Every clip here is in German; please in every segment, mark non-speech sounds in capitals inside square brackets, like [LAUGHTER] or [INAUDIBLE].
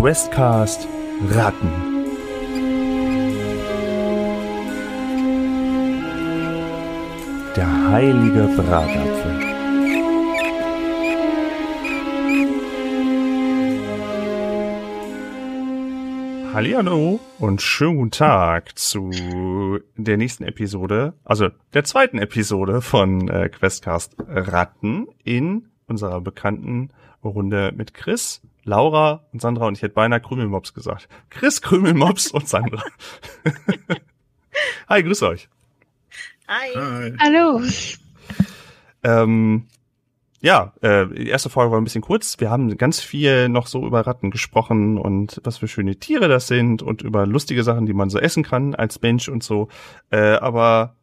Questcast Ratten. Der heilige Bratapfel. Hallihallo und schönen Tag zu der nächsten Episode, also der zweiten Episode von äh, Questcast Ratten in unserer bekannten Runde mit Chris, Laura und Sandra und ich hätte beinahe Krümelmops gesagt. Chris, Krümelmops und Sandra. Hi, grüß euch. Hi. Hi. Hallo. Ähm, ja, äh, die erste Folge war ein bisschen kurz. Wir haben ganz viel noch so über Ratten gesprochen und was für schöne Tiere das sind und über lustige Sachen, die man so essen kann als Mensch und so. Äh, aber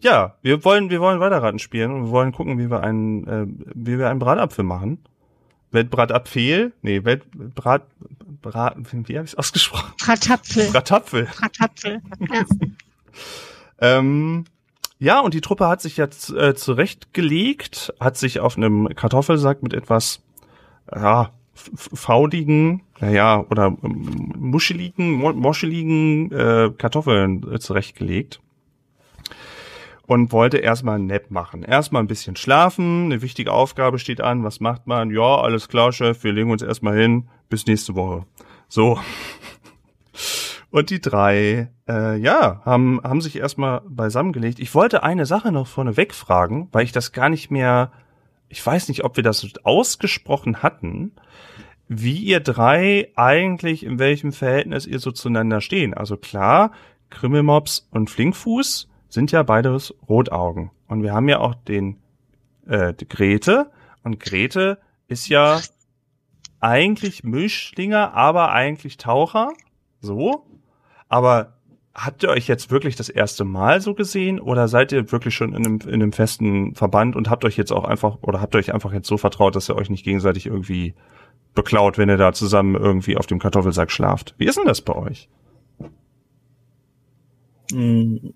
ja, wir wollen, wir wollen weiter Ratten spielen und wir wollen gucken, wie wir einen, äh, wie wir einen Bratapfel machen. Weltbratapfel? Nee, Weltbrat, Brat, wie habe ich es ausgesprochen? Bratapfel. Bratapfel. Bratapfel, ja. [LAUGHS] ähm, ja, und die Truppe hat sich jetzt äh, zurechtgelegt, hat sich auf einem Kartoffelsack mit etwas, ja, fauligen, naja, oder ähm, muscheligen, moscheligen äh, Kartoffeln äh, zurechtgelegt und wollte erstmal ein Nap machen. Erstmal ein bisschen schlafen, eine wichtige Aufgabe steht an. Was macht man? Ja, alles klar, Chef, wir legen uns erstmal hin. Bis nächste Woche. So. [LAUGHS] Und die drei, äh, ja, haben, haben sich erstmal beisammengelegt. Ich wollte eine Sache noch vorneweg fragen, weil ich das gar nicht mehr, ich weiß nicht, ob wir das ausgesprochen hatten, wie ihr drei eigentlich in welchem Verhältnis ihr so zueinander stehen. Also klar, Krimmelmops und Flinkfuß sind ja beides Rotaugen. Und wir haben ja auch den äh, Grete. Und Grete ist ja eigentlich Milchschlinger, aber eigentlich Taucher. So. Aber habt ihr euch jetzt wirklich das erste Mal so gesehen oder seid ihr wirklich schon in einem, in einem festen Verband und habt euch jetzt auch einfach oder habt ihr euch einfach jetzt so vertraut, dass ihr euch nicht gegenseitig irgendwie beklaut, wenn ihr da zusammen irgendwie auf dem Kartoffelsack schlaft? Wie ist denn das bei euch? Hm.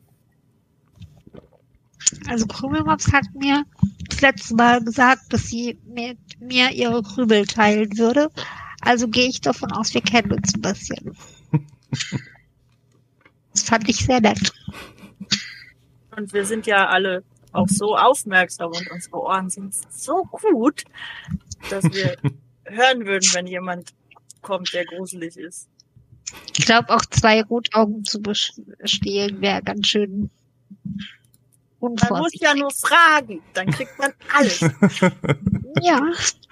Also Krümelmops hat mir das letzte Mal gesagt, dass sie mit mir ihre Krümel teilen würde. Also gehe ich davon aus, wir kennen uns ein bisschen. [LAUGHS] Das fand ich sehr nett. Und wir sind ja alle auch so aufmerksam und unsere Ohren sind so gut, dass wir [LAUGHS] hören würden, wenn jemand kommt, der gruselig ist. Ich glaube, auch zwei Rotaugen zu bestehlen wäre ganz schön unvorsichtig. Man muss ja nur fragen, dann kriegt man [LAUGHS] alles. ja,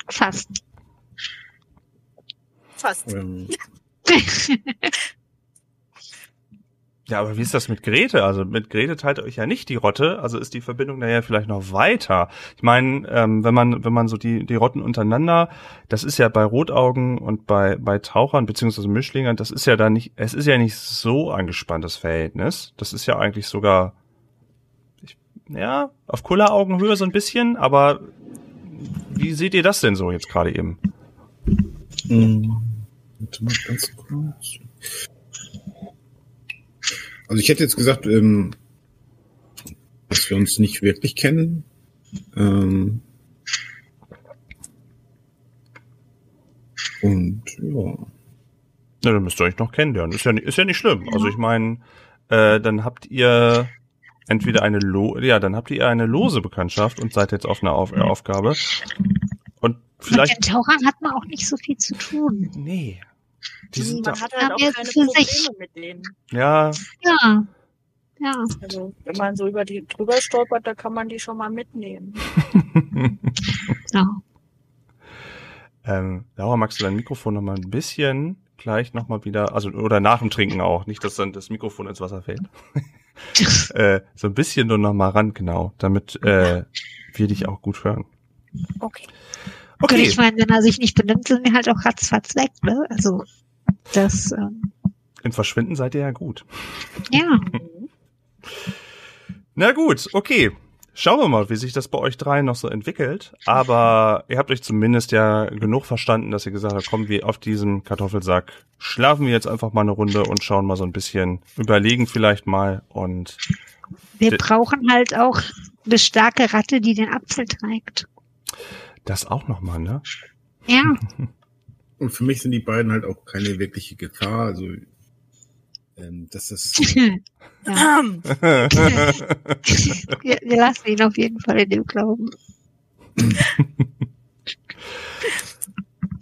fast. Fast. Ähm. [LAUGHS] Ja, aber wie ist das mit Grete? Also mit Grete teilt euch ja nicht die Rotte, also ist die Verbindung da ja vielleicht noch weiter. Ich meine, ähm, wenn man wenn man so die die Rotten untereinander, das ist ja bei Rotaugen und bei bei Tauchern beziehungsweise Mischlingern, das ist ja da nicht, es ist ja nicht so angespanntes Verhältnis. Das ist ja eigentlich sogar, ja, auf Kulleraugenhöhe so ein bisschen. Aber wie seht ihr das denn so jetzt gerade eben? Hm, warte mal ganz kurz. Also ich hätte jetzt gesagt, ähm, dass wir uns nicht wirklich kennen. Ähm, und ja. Na, dann müsst ihr euch noch kennenlernen. Ist ja, nicht, ist ja nicht schlimm. Also ich meine, äh, dann habt ihr entweder eine Lo ja, dann habt ihr eine lose Bekanntschaft und seid jetzt auf einer auf Aufgabe. Und vielleicht. Mit den Tauchern hat man auch nicht so viel zu tun. Nee, die sind man hat halt auch keine Probleme sich. mit denen. Ja. Ja. Ja. Also, wenn man so über die drüber stolpert, da kann man die schon mal mitnehmen. [LAUGHS] ja. Ähm, Laura, magst du dein Mikrofon noch mal ein bisschen gleich noch mal wieder, also oder nach dem Trinken auch, nicht, dass dann das Mikrofon ins Wasser fällt. [LAUGHS] [LAUGHS] äh, so ein bisschen nur noch mal ran, genau, damit äh, wir dich auch gut hören. Okay. Okay. Und ich meine, wenn er sich nicht benimmt, sind wir halt auch ratzfatz weg, ne? Also das. Ähm Im Verschwinden seid ihr ja gut. Ja. [LAUGHS] Na gut, okay. Schauen wir mal, wie sich das bei euch dreien noch so entwickelt. Aber [LAUGHS] ihr habt euch zumindest ja genug verstanden, dass ihr gesagt habt, kommen wir auf diesem Kartoffelsack, schlafen wir jetzt einfach mal eine Runde und schauen mal so ein bisschen, überlegen vielleicht mal und. Wir brauchen halt auch eine starke Ratte, die den Apfel trägt. Das auch nochmal, ne? Ja. [LAUGHS] Und für mich sind die beiden halt auch keine wirkliche Gefahr. Also, ähm, das. Ähm, [LAUGHS] [LAUGHS] wir, wir lassen ihn auf jeden Fall in dem Glauben.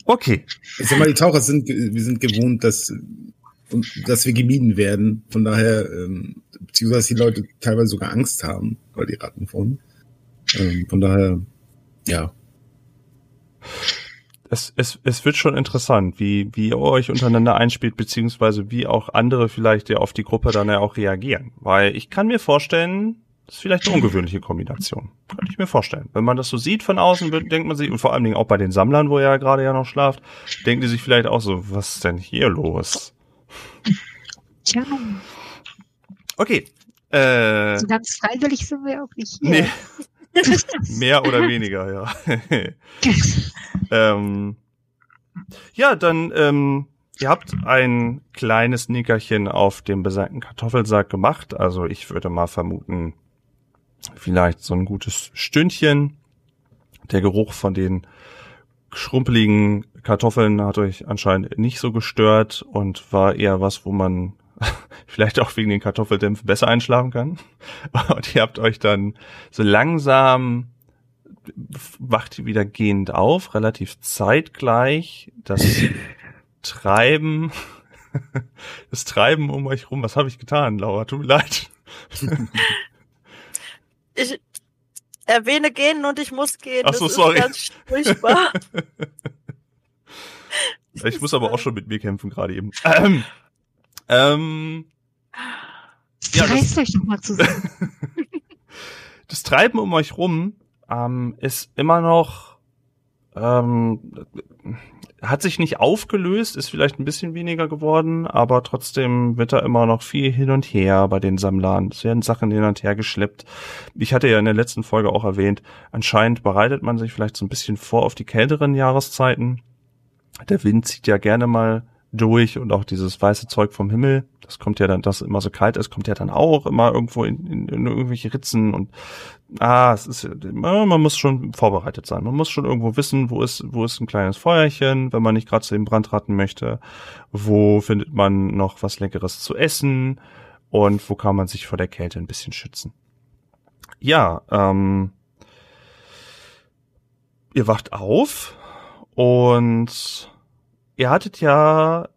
okay. Ich sag mal, die Taucher sind, wir sind gewohnt, dass, dass wir gemieden werden. Von daher, ähm, beziehungsweise die Leute teilweise sogar Angst haben, weil die Ratten von. Ähm, von daher, ja. Es, es, es wird schon interessant, wie, wie ihr euch untereinander einspielt, beziehungsweise wie auch andere vielleicht ja auf die Gruppe dann ja auch reagieren. Weil ich kann mir vorstellen, das ist vielleicht eine ungewöhnliche Kombination. Kann ich mir vorstellen. Wenn man das so sieht von außen, denkt man sich, und vor allen Dingen auch bei den Sammlern, wo ihr ja gerade ja noch schlaft, denken die sich vielleicht auch so, was ist denn hier los? Tja, Okay. Äh, so ganz freiwillig sind wir auch nicht nee, hier. [LAUGHS] mehr oder weniger, ja. [LAUGHS] Ähm, ja, dann, ähm, ihr habt ein kleines Nickerchen auf dem besagten Kartoffelsack gemacht. Also ich würde mal vermuten, vielleicht so ein gutes Stündchen. Der Geruch von den schrumpeligen Kartoffeln hat euch anscheinend nicht so gestört und war eher was, wo man [LAUGHS] vielleicht auch wegen den Kartoffeldämpfen besser einschlafen kann. [LAUGHS] Und ihr habt euch dann so langsam wacht wieder gehend auf, relativ zeitgleich. Das [LAUGHS] Treiben, das Treiben um euch rum. Was habe ich getan, Laura? Tut mir leid. ich erwähne gehen und ich muss gehen. Ach so, das sorry. ist ganz furchtbar. Ich muss aber auch schon mit mir kämpfen gerade eben. Ähm, ähm, Ja, Reißt euch doch mal zusammen. [LAUGHS] das Treiben um euch rum ähm, ist immer noch ähm, hat sich nicht aufgelöst, ist vielleicht ein bisschen weniger geworden, aber trotzdem wird da immer noch viel hin und her bei den Sammlern. Es werden Sachen hin und her geschleppt. Ich hatte ja in der letzten Folge auch erwähnt, anscheinend bereitet man sich vielleicht so ein bisschen vor auf die kälteren Jahreszeiten. Der Wind zieht ja gerne mal durch und auch dieses weiße Zeug vom Himmel, das kommt ja dann, das immer so kalt ist, kommt ja dann auch immer irgendwo in, in, in irgendwelche Ritzen und ah, es ist, man muss schon vorbereitet sein. Man muss schon irgendwo wissen, wo ist, wo ist ein kleines Feuerchen, wenn man nicht gerade zu dem Brandratten möchte, wo findet man noch was Leckeres zu essen und wo kann man sich vor der Kälte ein bisschen schützen. Ja, ähm, ihr wacht auf und ihr hattet ja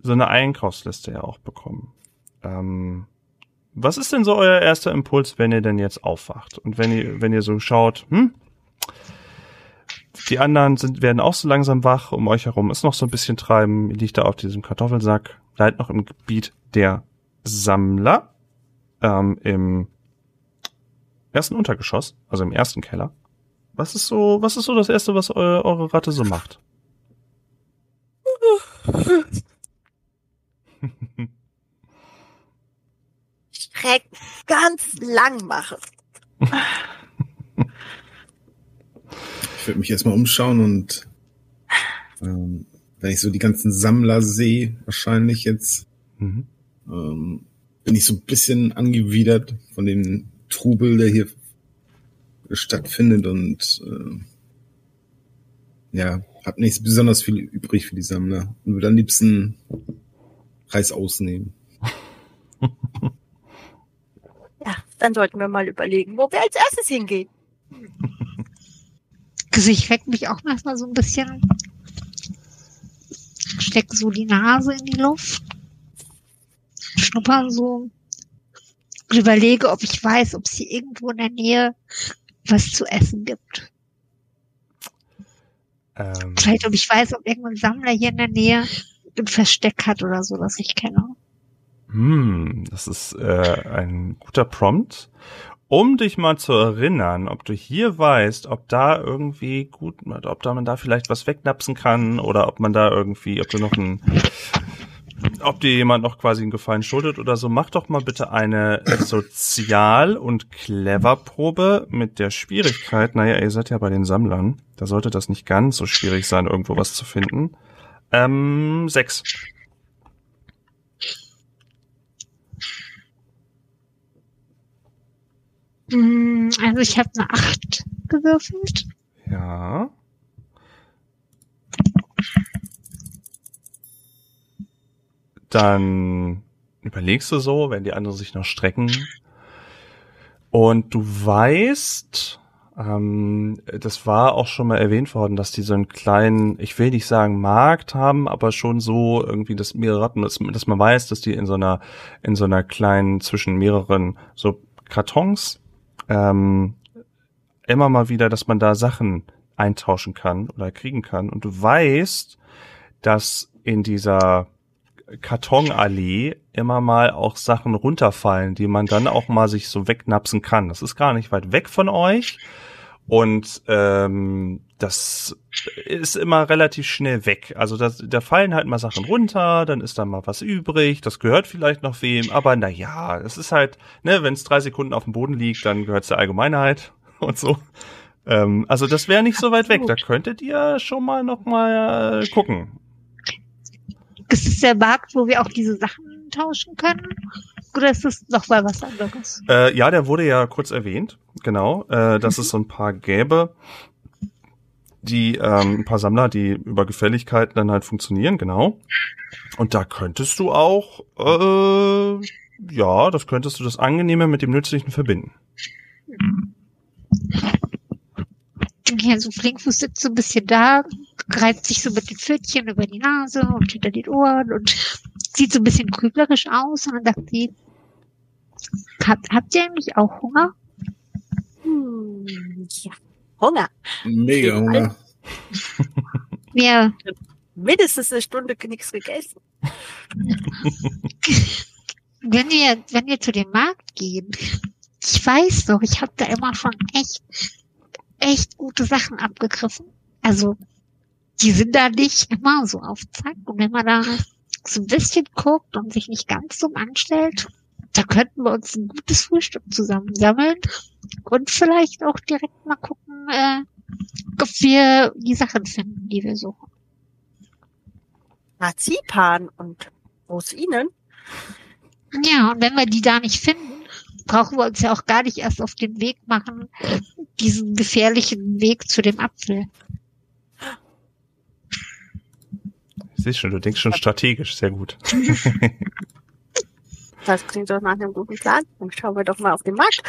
so eine Einkaufsliste ja auch bekommen. Ähm, was ist denn so euer erster Impuls, wenn ihr denn jetzt aufwacht? Und wenn ihr, wenn ihr so schaut, hm, die anderen sind, werden auch so langsam wach, um euch herum ist noch so ein bisschen Treiben, liegt da auf diesem Kartoffelsack, seid noch im Gebiet der Sammler, ähm, im ersten Untergeschoss, also im ersten Keller. Was ist so, was ist so das erste, was eure, eure Ratte so macht? Schreck ganz lang machen. Ich würde mich erstmal umschauen und ähm, wenn ich so die ganzen Sammler sehe, wahrscheinlich jetzt, Mhm. ähm, bin ich so ein bisschen angewidert von dem Trubel, der hier stattfindet und ähm, ja, hab nicht besonders viel übrig für die Sammler und würde am liebsten Reis ausnehmen. [LAUGHS] Ja, dann sollten wir mal überlegen, wo wir als erstes hingehen. Also ich reck mich auch manchmal so ein bisschen, steck so die Nase in die Luft, schnupper so und überlege, ob ich weiß, ob es hier irgendwo in der Nähe was zu essen gibt. Ähm, Vielleicht, ob ich weiß, ob irgendein Sammler hier in der Nähe ein Versteck hat oder so, das ich kenne. Hm, das ist äh, ein guter Prompt. Um dich mal zu erinnern, ob du hier weißt, ob da irgendwie gut, ob da man da vielleicht was wegnapsen kann oder ob man da irgendwie, ob du noch ein, ob dir jemand noch quasi einen Gefallen schuldet oder so, mach doch mal bitte eine Sozial- und Clever-Probe mit der Schwierigkeit. Naja, ihr seid ja bei den Sammlern. Da sollte das nicht ganz so schwierig sein, irgendwo was zu finden. Ähm, sechs. Hm, Also ich habe eine 8 gewürfelt. Ja. Dann überlegst du so, wenn die anderen sich noch strecken. Und du weißt, ähm, das war auch schon mal erwähnt worden, dass die so einen kleinen, ich will nicht sagen Markt haben, aber schon so irgendwie das mehrere Ratten, dass, dass man weiß, dass die in so einer, in so einer kleinen, zwischen mehreren so Kartons, ähm, immer mal wieder, dass man da Sachen eintauschen kann oder kriegen kann. Und du weißt, dass in dieser Kartonallee immer mal auch Sachen runterfallen, die man dann auch mal sich so wegnapsen kann. Das ist gar nicht weit weg von euch. Und ähm, das ist immer relativ schnell weg. Also das, da fallen halt mal Sachen runter, dann ist da mal was übrig, das gehört vielleicht noch wem, aber na ja, es ist halt, ne, wenn es drei Sekunden auf dem Boden liegt, dann gehört es der Allgemeinheit [LAUGHS] und so. Ähm, also das wäre nicht so weit weg. Da könntet ihr schon mal noch mal äh, gucken. Ist es der Markt, wo wir auch diese Sachen tauschen können? Oder ist es noch mal was anderes? Äh, ja, der wurde ja kurz erwähnt, genau, äh, dass es so ein paar gäbe, die ähm, ein paar Sammler, die über Gefälligkeiten dann halt funktionieren, genau. Und da könntest du auch, äh, ja, das könntest du das Angenehme mit dem Nützlichen verbinden. Ja, so Flinkfuß sitzt so ein bisschen da, reibt sich so mit den Pfötchen über die Nase und hinter den Ohren und sieht so ein bisschen grüblerisch aus und dann sagt sie, habt, habt ihr eigentlich auch Hunger? Hm, ja. Hunger. Mega Hunger. [LAUGHS] Wir, Mindestens eine Stunde nichts gegessen. [LAUGHS] wenn wir, wenn wir zu dem Markt gehen, ich weiß doch, ich habe da immer schon echt, echt gute Sachen abgegriffen. Also, die sind da nicht immer so auf Zack. Und wenn man da so ein bisschen guckt und sich nicht ganz so anstellt, da könnten wir uns ein gutes Frühstück zusammen sammeln und vielleicht auch direkt mal gucken, äh, ob wir die Sachen finden, die wir suchen. Marzipan und Rosinen. Ja, und wenn wir die da nicht finden, brauchen wir uns ja auch gar nicht erst auf den Weg machen, diesen gefährlichen Weg zu dem Apfel. Ich sehe schon, du denkst schon strategisch, sehr gut. [LAUGHS] Das klingt doch nach einem guten Plan. Dann schauen wir doch mal auf den Markt.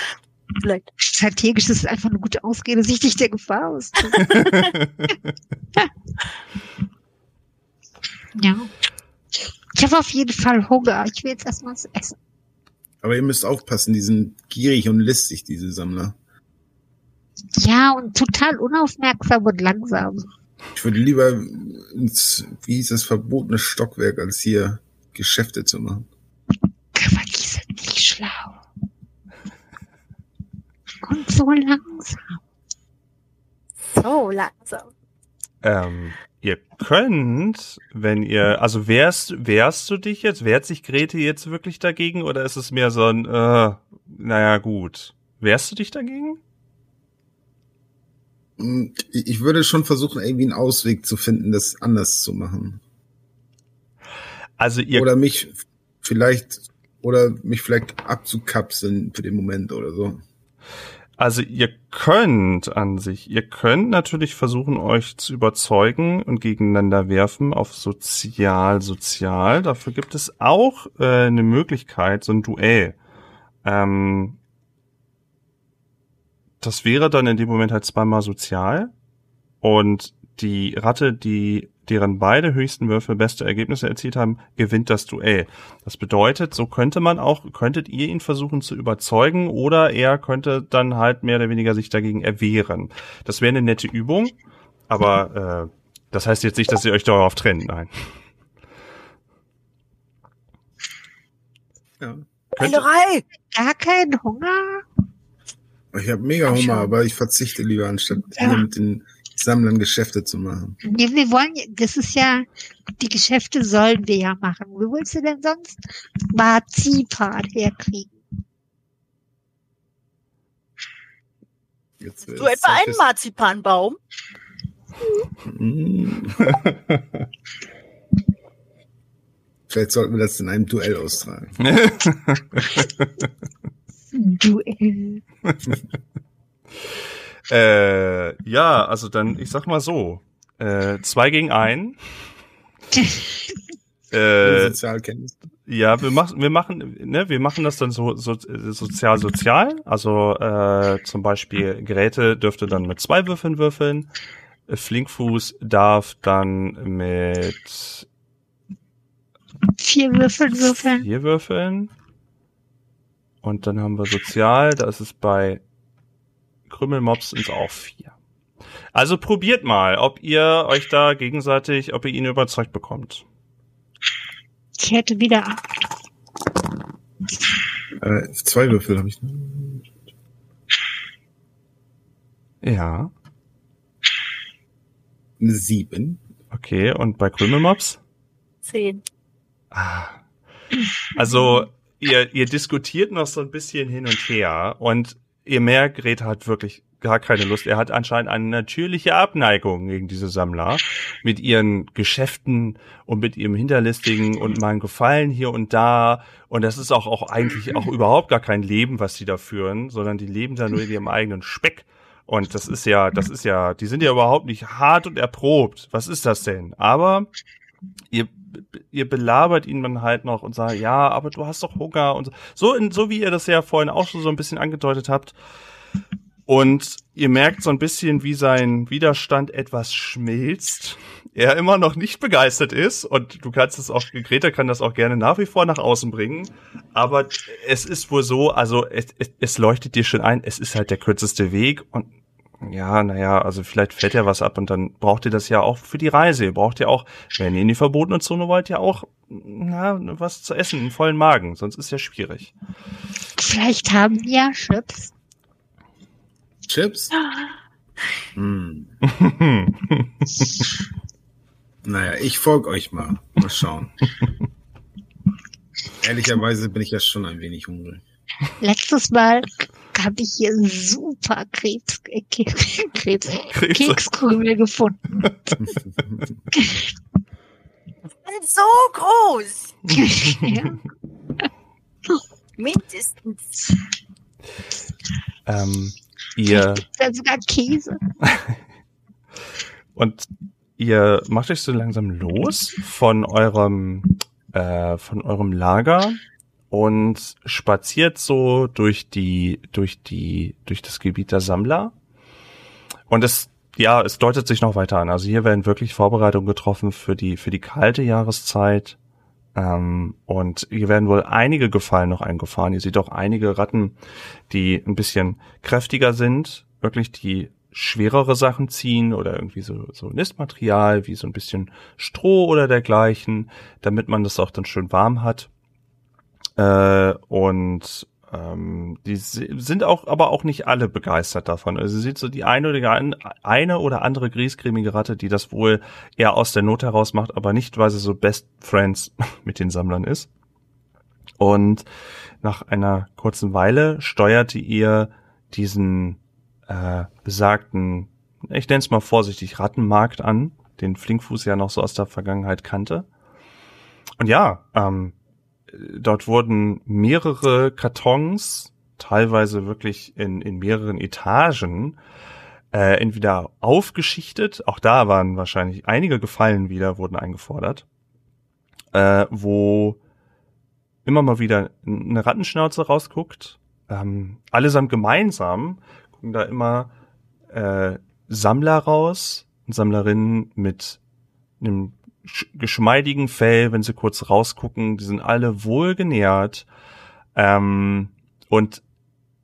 Vielleicht. Strategisch ist es einfach eine gute Ausrede, sich nicht der Gefahr aus. [LAUGHS] ja. Ich habe auf jeden Fall Hunger. Ich will jetzt erstmal was essen. Aber ihr müsst aufpassen, die sind gierig und listig, diese Sammler. Ja, und total unaufmerksam und langsam. Ich würde lieber ins, wie hieß das, verbotene Stockwerk, als hier Geschäfte zu machen. Aber die sind nicht schlau. Und so langsam. So langsam. ähm, ihr könnt, wenn ihr, also wehrst, wehrst du dich jetzt, wehrt sich Grete jetzt wirklich dagegen oder ist es mehr so ein, äh, naja, gut. Wehrst du dich dagegen? Ich ich würde schon versuchen, irgendwie einen Ausweg zu finden, das anders zu machen. Also ihr Oder mich vielleicht, oder mich vielleicht abzukapseln für den Moment oder so. Also ihr könnt an sich, ihr könnt natürlich versuchen, euch zu überzeugen und gegeneinander werfen auf sozial, sozial. Dafür gibt es auch äh, eine Möglichkeit, so ein Duell. Ähm, das wäre dann in dem Moment halt zweimal sozial und die Ratte, die deren beide höchsten Würfel beste Ergebnisse erzielt haben, gewinnt das Duell. Das bedeutet, so könnte man auch, könntet ihr ihn versuchen zu überzeugen oder er könnte dann halt mehr oder weniger sich dagegen erwehren. Das wäre eine nette Übung, aber äh, das heißt jetzt nicht, dass ihr euch darauf trennt, nein. Ja. Könnte, Heilerei! Gar kein Hunger? Ich habe mega Hunger, aber ich verzichte lieber, anstatt Ja. mit den Sammlern Geschäfte zu machen. Nee, wir wollen, das ist ja, die Geschäfte sollen wir ja machen. Wo willst du denn sonst Marzipan herkriegen? Jetzt, Du etwa einen Marzipanbaum? [LAUGHS] Vielleicht sollten wir das in einem Duell austragen. [LAUGHS] Duell. [LAUGHS] äh, ja, also dann, ich sag mal so, äh, zwei gegen ein. [LAUGHS] Äh, Sozialkenntnis. ja, wir machen, wir machen, ne, wir machen das dann so, so sozial sozial. Also äh, zum Beispiel Geräte dürfte dann mit zwei Würfeln würfeln. Äh, Flinkfuß darf dann mit Vier Würfel würfeln. vier Würfeln. Und dann haben wir sozial, da ist es bei Krümmelmobs sind auch vier. Also probiert mal, ob ihr euch da gegenseitig, ob ihr ihn überzeugt bekommt. Ich hätte wieder acht. Äh, zwei Würfel habe ich. Ja, Eine sieben. okay. Und bei Krümelmops? Zehn. Ah. Also, ihr, ihr diskutiert noch so ein bisschen hin und her und ihr merkt, Greta hat wirklich gar keine Lust. Er hat anscheinend eine natürliche Abneigung gegen diese Sammler mit ihren Geschäften und mit ihrem Hinterlistigen und ein Gefallen hier und da. Und das ist auch, auch eigentlich auch überhaupt gar kein Leben, was sie da führen, sondern die leben da nur in ihrem eigenen Speck. Und das ist ja, das ist ja, die sind ja überhaupt nicht hart und erprobt. Was ist das denn? Aber ihr, ihr belabert ihn dann halt noch und sagt, ja, aber du hast doch Hunger und so. So, in, so wie ihr das ja vorhin auch schon so ein bisschen angedeutet habt. Und ihr merkt so ein bisschen, wie sein Widerstand etwas schmilzt. Er immer noch nicht begeistert ist und du kannst es auch, Greta kann das auch gerne nach wie vor nach außen bringen. Aber es ist wohl so, also es, es, es leuchtet dir schon ein, es ist halt der kürzeste Weg und ja, naja, also vielleicht fällt ja was ab und dann braucht ihr das ja auch für die Reise. Ihr braucht ja auch, wenn ihr in die verbotene Zone wollt, ja auch na, was zu essen, einen vollen Magen, sonst ist ja schwierig. Vielleicht haben die ja Chips. Chips? Hm. [LAUGHS] Naja, ich folge euch mal. Mal schauen. [LAUGHS] Ehrlicherweise bin ich ja schon ein wenig hungrig. Letztes Mal habe ich hier super Krebs, äh, [LAUGHS] Krebs. Kekskrümel gefunden. So groß. [LAUGHS] ja. Mindestens. ähm, ihr Dann sogar Käse. [LAUGHS] Und ihr macht euch so langsam los von eurem, äh, von eurem Lager und spaziert so durch die, durch die, durch das Gebiet der Sammler. Und es, ja, es deutet sich noch weiter an. Also hier werden wirklich Vorbereitungen getroffen für die, für die kalte Jahreszeit. Ähm, und hier werden wohl einige Gefallen noch eingefahren. Ihr seht auch einige Ratten, die ein bisschen kräftiger sind, wirklich die schwerere Sachen ziehen oder irgendwie so, so Nistmaterial, wie so ein bisschen Stroh oder dergleichen, damit man das auch dann schön warm hat. Äh, und ähm, die si- sind auch, aber auch nicht alle begeistert davon. Also ihr seht so die eine oder, eine oder andere griesgrämige Ratte, die das wohl eher aus der Not heraus macht, aber nicht, weil sie so Best Friends [LAUGHS] mit den Sammlern ist. Und nach einer kurzen Weile steuerte ihr diesen äh, besagten, ich nenne es mal vorsichtig, Rattenmarkt an, den Flinkfuß ja noch so aus der Vergangenheit kannte. Und ja, ähm, dort wurden mehrere Kartons, teilweise wirklich in, in mehreren Etagen, äh, entweder aufgeschichtet, auch da waren wahrscheinlich einige Gefallen wieder, wurden eingefordert, äh, wo immer mal wieder eine Rattenschnauze rausguckt. Ähm, allesamt gemeinsam gucken da immer äh, Sammler raus Sammlerinnen mit einem geschmeidigen Fell, wenn sie kurz rausgucken, die sind alle wohl genährt. Ähm, und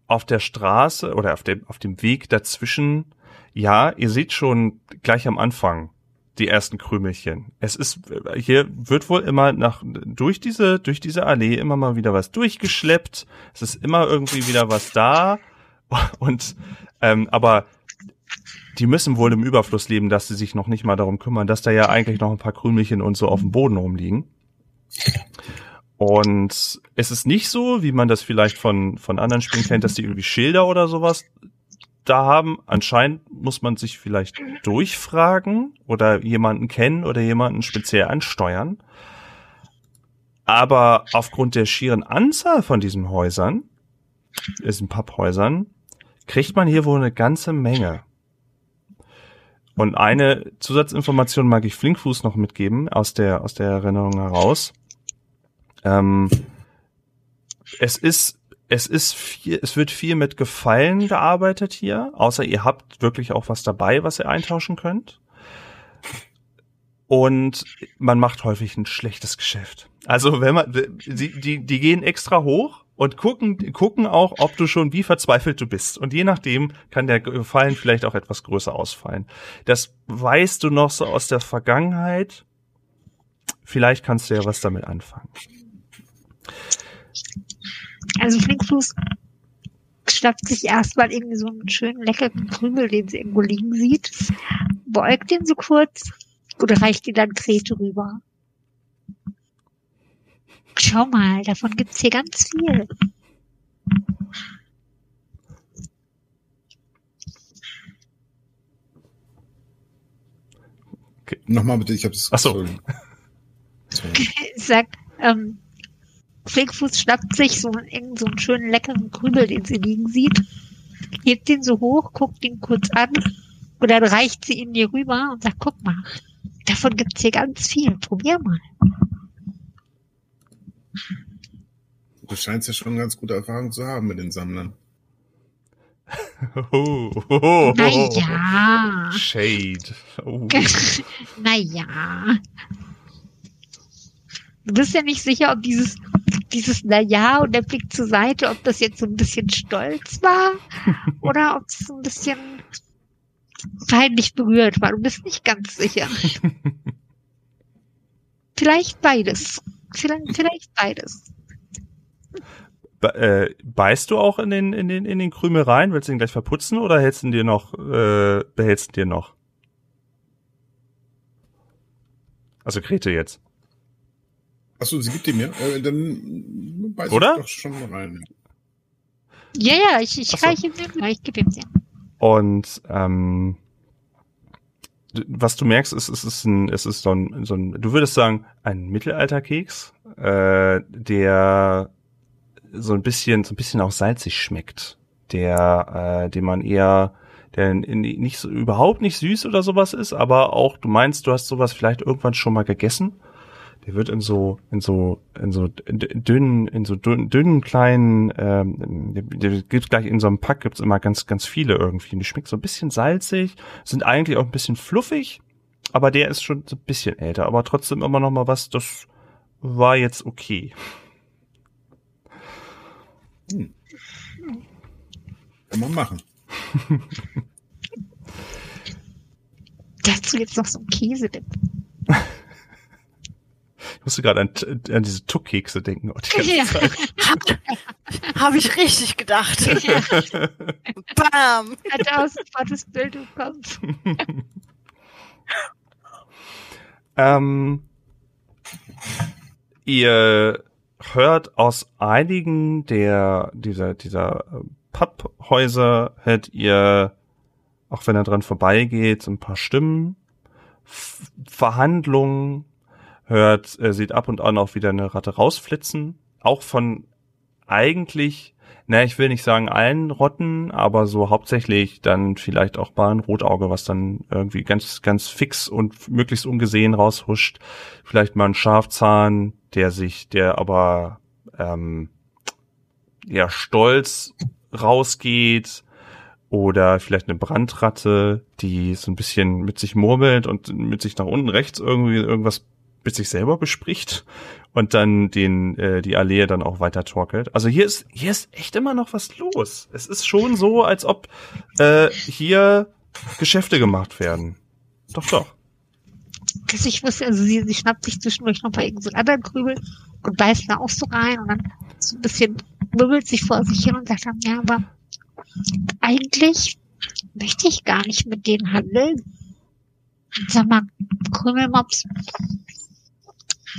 auf der Straße oder auf dem, auf dem Weg dazwischen, ja, ihr seht schon gleich am Anfang die ersten Krümelchen. Es ist, hier wird wohl immer nach, durch diese, durch diese Allee immer mal wieder was durchgeschleppt. Es ist immer irgendwie wieder was da. Und, ähm, aber die müssen wohl im Überfluss leben, dass sie sich noch nicht mal darum kümmern, dass da ja eigentlich noch ein paar Krümelchen und so auf dem Boden rumliegen. Und es ist nicht so, wie man das vielleicht von, von anderen Spielen kennt, dass die irgendwie Schilder oder sowas da haben. Anscheinend muss man sich vielleicht durchfragen oder jemanden kennen oder jemanden speziell ansteuern. Aber aufgrund der schieren Anzahl von diesen Häusern, diesen Papphäusern, kriegt man hier wohl eine ganze Menge. Und eine Zusatzinformation mag ich Flinkfuß noch mitgeben aus der, aus der Erinnerung heraus. Ähm, es ist, es ist viel, es wird viel mit Gefallen gearbeitet hier, außer ihr habt wirklich auch was dabei, was ihr eintauschen könnt. Und man macht häufig ein schlechtes Geschäft. Also wenn man, die, die, die gehen extra hoch und gucken, gucken auch, ob du schon wie verzweifelt du bist. Und je nachdem kann der Gefallen vielleicht auch etwas größer ausfallen. Das weißt du noch so aus der Vergangenheit. Vielleicht kannst du ja was damit anfangen. Also Flinkfuß schnappt sich erstmal irgendwie so einen schönen leckeren Krümel, den sie irgendwo liegen sieht, beugt ihn so kurz und reicht ihn dann Grete rüber. Schau mal, davon gibt's hier ganz viel. Nochmal bitte, ich habe das. Ach so. Sorry. Sorry. [LAUGHS] Sag, ähm, Flinkfuß schnappt sich so einen, so einen schönen leckeren Krümel, den sie liegen sieht, hebt ihn so hoch, guckt ihn kurz an und dann reicht sie ihn dir rüber und sagt, guck mal, davon gibt's hier ganz viel, probier mal. Du scheinst ja schon ganz gute Erfahrung zu haben mit den Sammlern. [LAUGHS] Oh, oh, oh, Naja. Shade. Oh. [LAUGHS] naja. Du bist ja nicht sicher, ob dieses, dieses Naja und der Blick zur Seite, ob das jetzt so ein bisschen stolz war [LAUGHS] oder ob es so ein bisschen peinlich berührt war. Du bist nicht ganz sicher. Vielleicht beides. Vielleicht, vielleicht beides. Be äh, beißt du auch in den, in den, in den Krümel rein? Willst du ihn gleich verputzen oder hältst du ihn dir noch, äh, behältst du ihn dir noch? Also Grete jetzt. Achso, sie gibt ihm ja. Äh, dann beiß Oder? ich doch schon mal rein. Ja, ja, ich, ich Ach so. reiche ihm den, ich gebe ihm den. Und ähm, was du merkst, ist, es ist ein, es ist so ein, so ein, du würdest sagen, ein Mittelalterkeks, äh, der so ein bisschen, so ein bisschen auch salzig schmeckt, der, äh, den man eher, der nicht so, überhaupt nicht süß oder sowas ist, aber auch, du meinst, du hast sowas vielleicht irgendwann schon mal gegessen. Der wird in so, in so, in so dünnen, in so dünnen, dünnen kleinen, ähm, der, der gibt's gleich in so einem Pack gibt's immer ganz, ganz viele irgendwie. Und die schmeckt so ein bisschen salzig, sind eigentlich auch ein bisschen fluffig, aber der ist schon so ein bisschen älter, aber trotzdem immer noch mal was, das war jetzt okay. Kann man machen. [LAUGHS] Dazu jetzt noch so ein Käse. [LAUGHS] Ich musste gerade an, an diese Tuckkekse denken. Oh, Ja. [LAUGHS] Habe ich richtig gedacht. [LAUGHS] Bam! Hat aus sofort Bild Kopf. [LAUGHS] Ähm, ihr hört aus einigen der dieser dieser Papphäuser hört ihr, auch wenn er dran vorbeigeht, so ein paar Stimmen, Verhandlungen, hört, äh, sieht ab und an auch wieder eine Ratte rausflitzen, auch von eigentlich, na, ich will nicht sagen allen Rotten, aber so hauptsächlich dann vielleicht auch mal ein Rotauge, was dann irgendwie ganz, ganz fix und möglichst ungesehen raushuscht. Vielleicht mal ein Schafzahn, der sich, der aber ähm, ja stolz rausgeht. Oder vielleicht eine Brandratte, die so ein bisschen mit sich murmelt und mit sich nach unten rechts irgendwie irgendwas mit sich selber bespricht und dann den äh, die Allee dann auch weiter torkelt. Also hier ist hier ist echt immer noch was los. Es ist schon so, als ob äh, hier Geschäfte gemacht werden. Doch doch. Dass ich wusste, also sie, sie schnappt sich zwischendurch noch bei irgendeinem so anderen Krümel und beißt da auch so rein und dann so ein bisschen wirbelt sich vor sich hin und sagt dann, ja, aber eigentlich möchte ich gar nicht mit denen handeln. Sag mal, Krümelmops,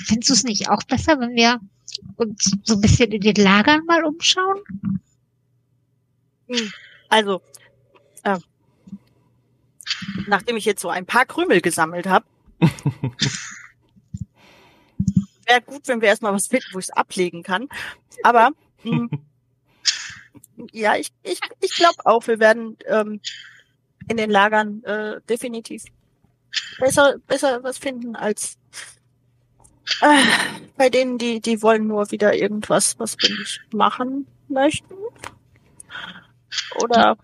findest du es nicht auch besser, wenn wir uns so ein bisschen in den Lagern mal umschauen? Also, äh, nachdem ich jetzt so ein paar Krümel gesammelt habe, [LAUGHS] wäre gut, wenn wir erstmal was finden, wo ich es ablegen kann. Aber mh, [LAUGHS] ja, ich, ich, ich glaube auch, wir werden ähm, in den Lagern äh, definitiv besser, besser was finden als äh, bei denen, die, die wollen nur wieder irgendwas, was wir nicht machen möchten. Oder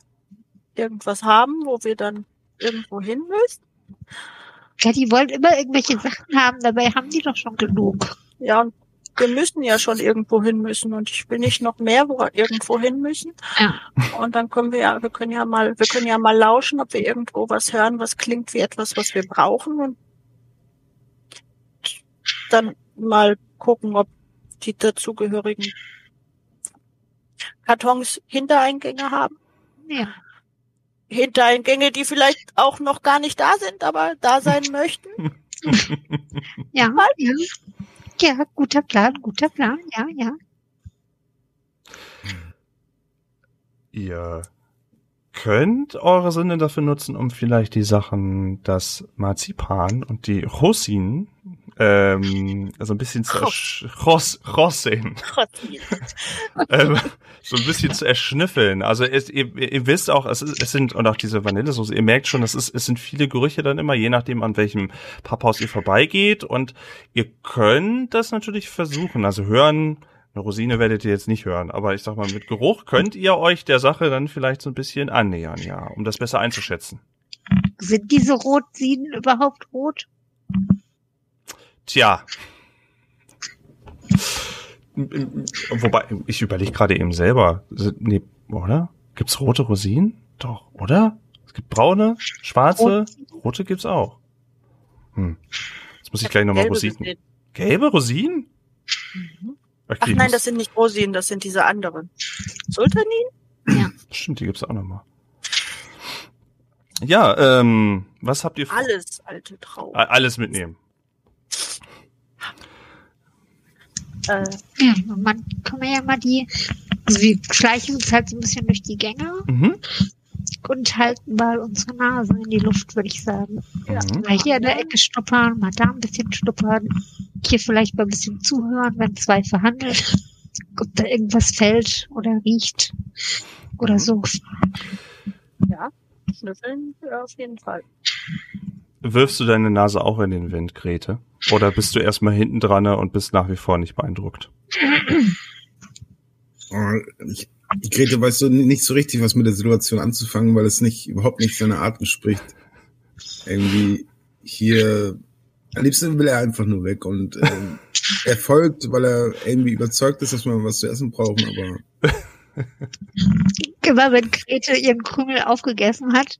irgendwas haben, wo wir dann irgendwo hin müssen. Ja, die wollen immer irgendwelche Sachen haben, dabei haben die doch schon genug. Ja, und wir müssen ja schon irgendwo hin müssen und ich will nicht noch mehr wo wir irgendwo hin müssen. Ja. Und dann können wir ja, wir können ja mal, wir können ja mal lauschen, ob wir irgendwo was hören, was klingt wie etwas, was wir brauchen und dann mal gucken, ob die dazugehörigen Kartons Hintereingänge haben. Ja. Hintereingänge, die vielleicht auch noch gar nicht da sind, aber da sein [LAUGHS] möchten. Ja, ja. Ja, guter Plan, guter Plan, ja, ja. Ihr könnt eure Sinne dafür nutzen, um vielleicht die Sachen, das Marzipan und die Rosinen, ähm, so ein bisschen zu ersch Ros Rosinen, ähm, so ein bisschen zu erschnüffeln. Also es, ihr, ihr wisst auch, es, ist, es sind, und auch diese Vanillesoße, ihr merkt schon, es, ist, es sind viele Gerüche dann immer, je nachdem, an welchem Papphaus ihr vorbeigeht. Und ihr könnt das natürlich versuchen. Also hören, eine Rosine werdet ihr jetzt nicht hören, aber ich sag mal, mit Geruch könnt ihr euch der Sache dann vielleicht so ein bisschen annähern, ja, um das besser einzuschätzen. Sind diese Rosinen überhaupt rot? Tja. Wobei, ich überlege gerade eben selber. Nee, oder? Gibt's rote Rosinen? Doch, oder? Es gibt braune, schwarze, rote gibt's auch. Hm. Jetzt muss ich gleich nochmal Rosinen. gesehen. Gelbe Rosinen? Mhm. Ach ich nein, das sind nicht Rosinen, das sind diese anderen. Sultanin? Stimmt, die gibt's auch nochmal. Ja, ähm, was habt ihr? Alles alte Trauben. Alles mitnehmen. Äh, Ja, man kann man ja mal die, also wir schleichen uns halt so ein bisschen durch die Gänge Mhm. und halten mal unsere Nase in die Luft, würde ich sagen. Ja. Mal hier in der Ecke schnuppern, mal da ein bisschen schnuppern, hier vielleicht mal ein bisschen zuhören, wenn zwei verhandeln, ob da irgendwas fällt oder riecht oder Mhm. so. ja, schnüffeln auf jeden Fall. Wirfst du deine Nase auch in den Wind, Grete? Oder bist du erstmal hinten dran und bist nach wie vor nicht beeindruckt? Oh, ich, Grete weiß so nicht so richtig, was mit der Situation anzufangen, weil es nicht überhaupt nicht seiner Art entspricht. Irgendwie hier, am liebsten will er einfach nur weg und ähm, er folgt, weil er irgendwie überzeugt ist, dass wir was zu essen brauchen, aber Immer wenn Grete ihren Krümel aufgegessen hat,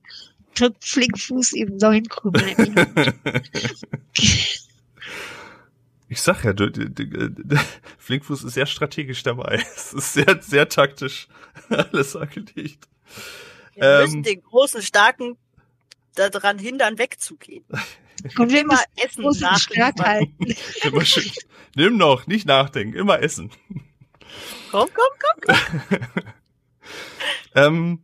drückt Flinkfuß ihm neuen Krümel in die [LAUGHS] Hand. [LAUGHS] Ich sag ja, du, du, du, du, Flinkfuß ist sehr strategisch dabei. [LAUGHS] Es ist sehr, sehr taktisch alles angelegt. Wir Ähm. müssen den großen, starken daran hindern, wegzugehen. Und wir Immer Essen großen stark nachliefern. halten. Immer schön. Nimm noch, nicht nachdenken, immer essen. Komm, komm, komm. Ähm,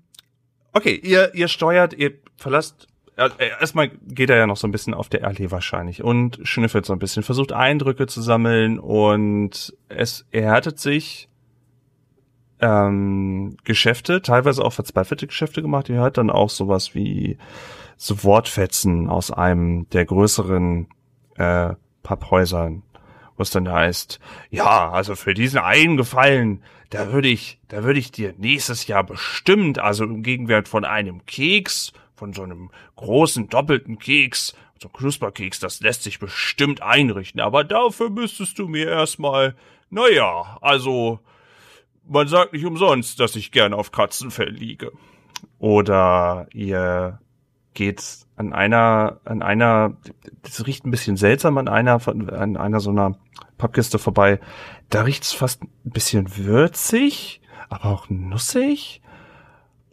okay, ihr, ihr steuert, ihr verlasst. Ja, äh, erstmal geht er ja noch so ein bisschen auf der Allee wahrscheinlich und schnüffelt so ein bisschen, versucht Eindrücke zu sammeln und es erhärtet sich ähm, Geschäfte, teilweise auch verzweifelte Geschäfte gemacht. Ihr hört dann auch sowas wie so Wortfetzen aus einem der größeren äh, Papphäusern, wo es dann heißt, ja, also für diesen einen Gefallen, da würde ich, da würde ich dir nächstes Jahr bestimmt, also im Gegenwert von einem Keks, von so einem großen doppelten Keks, so Knusperkeks, das lässt sich bestimmt einrichten, aber dafür müsstest du mir erstmal, naja, also, man sagt nicht umsonst, dass ich gern auf Katzenfell liege. Oder ihr geht an einer, an einer, das riecht ein bisschen seltsam an einer, an einer so einer Pappkiste vorbei. Da riecht's fast ein bisschen würzig, aber auch nussig.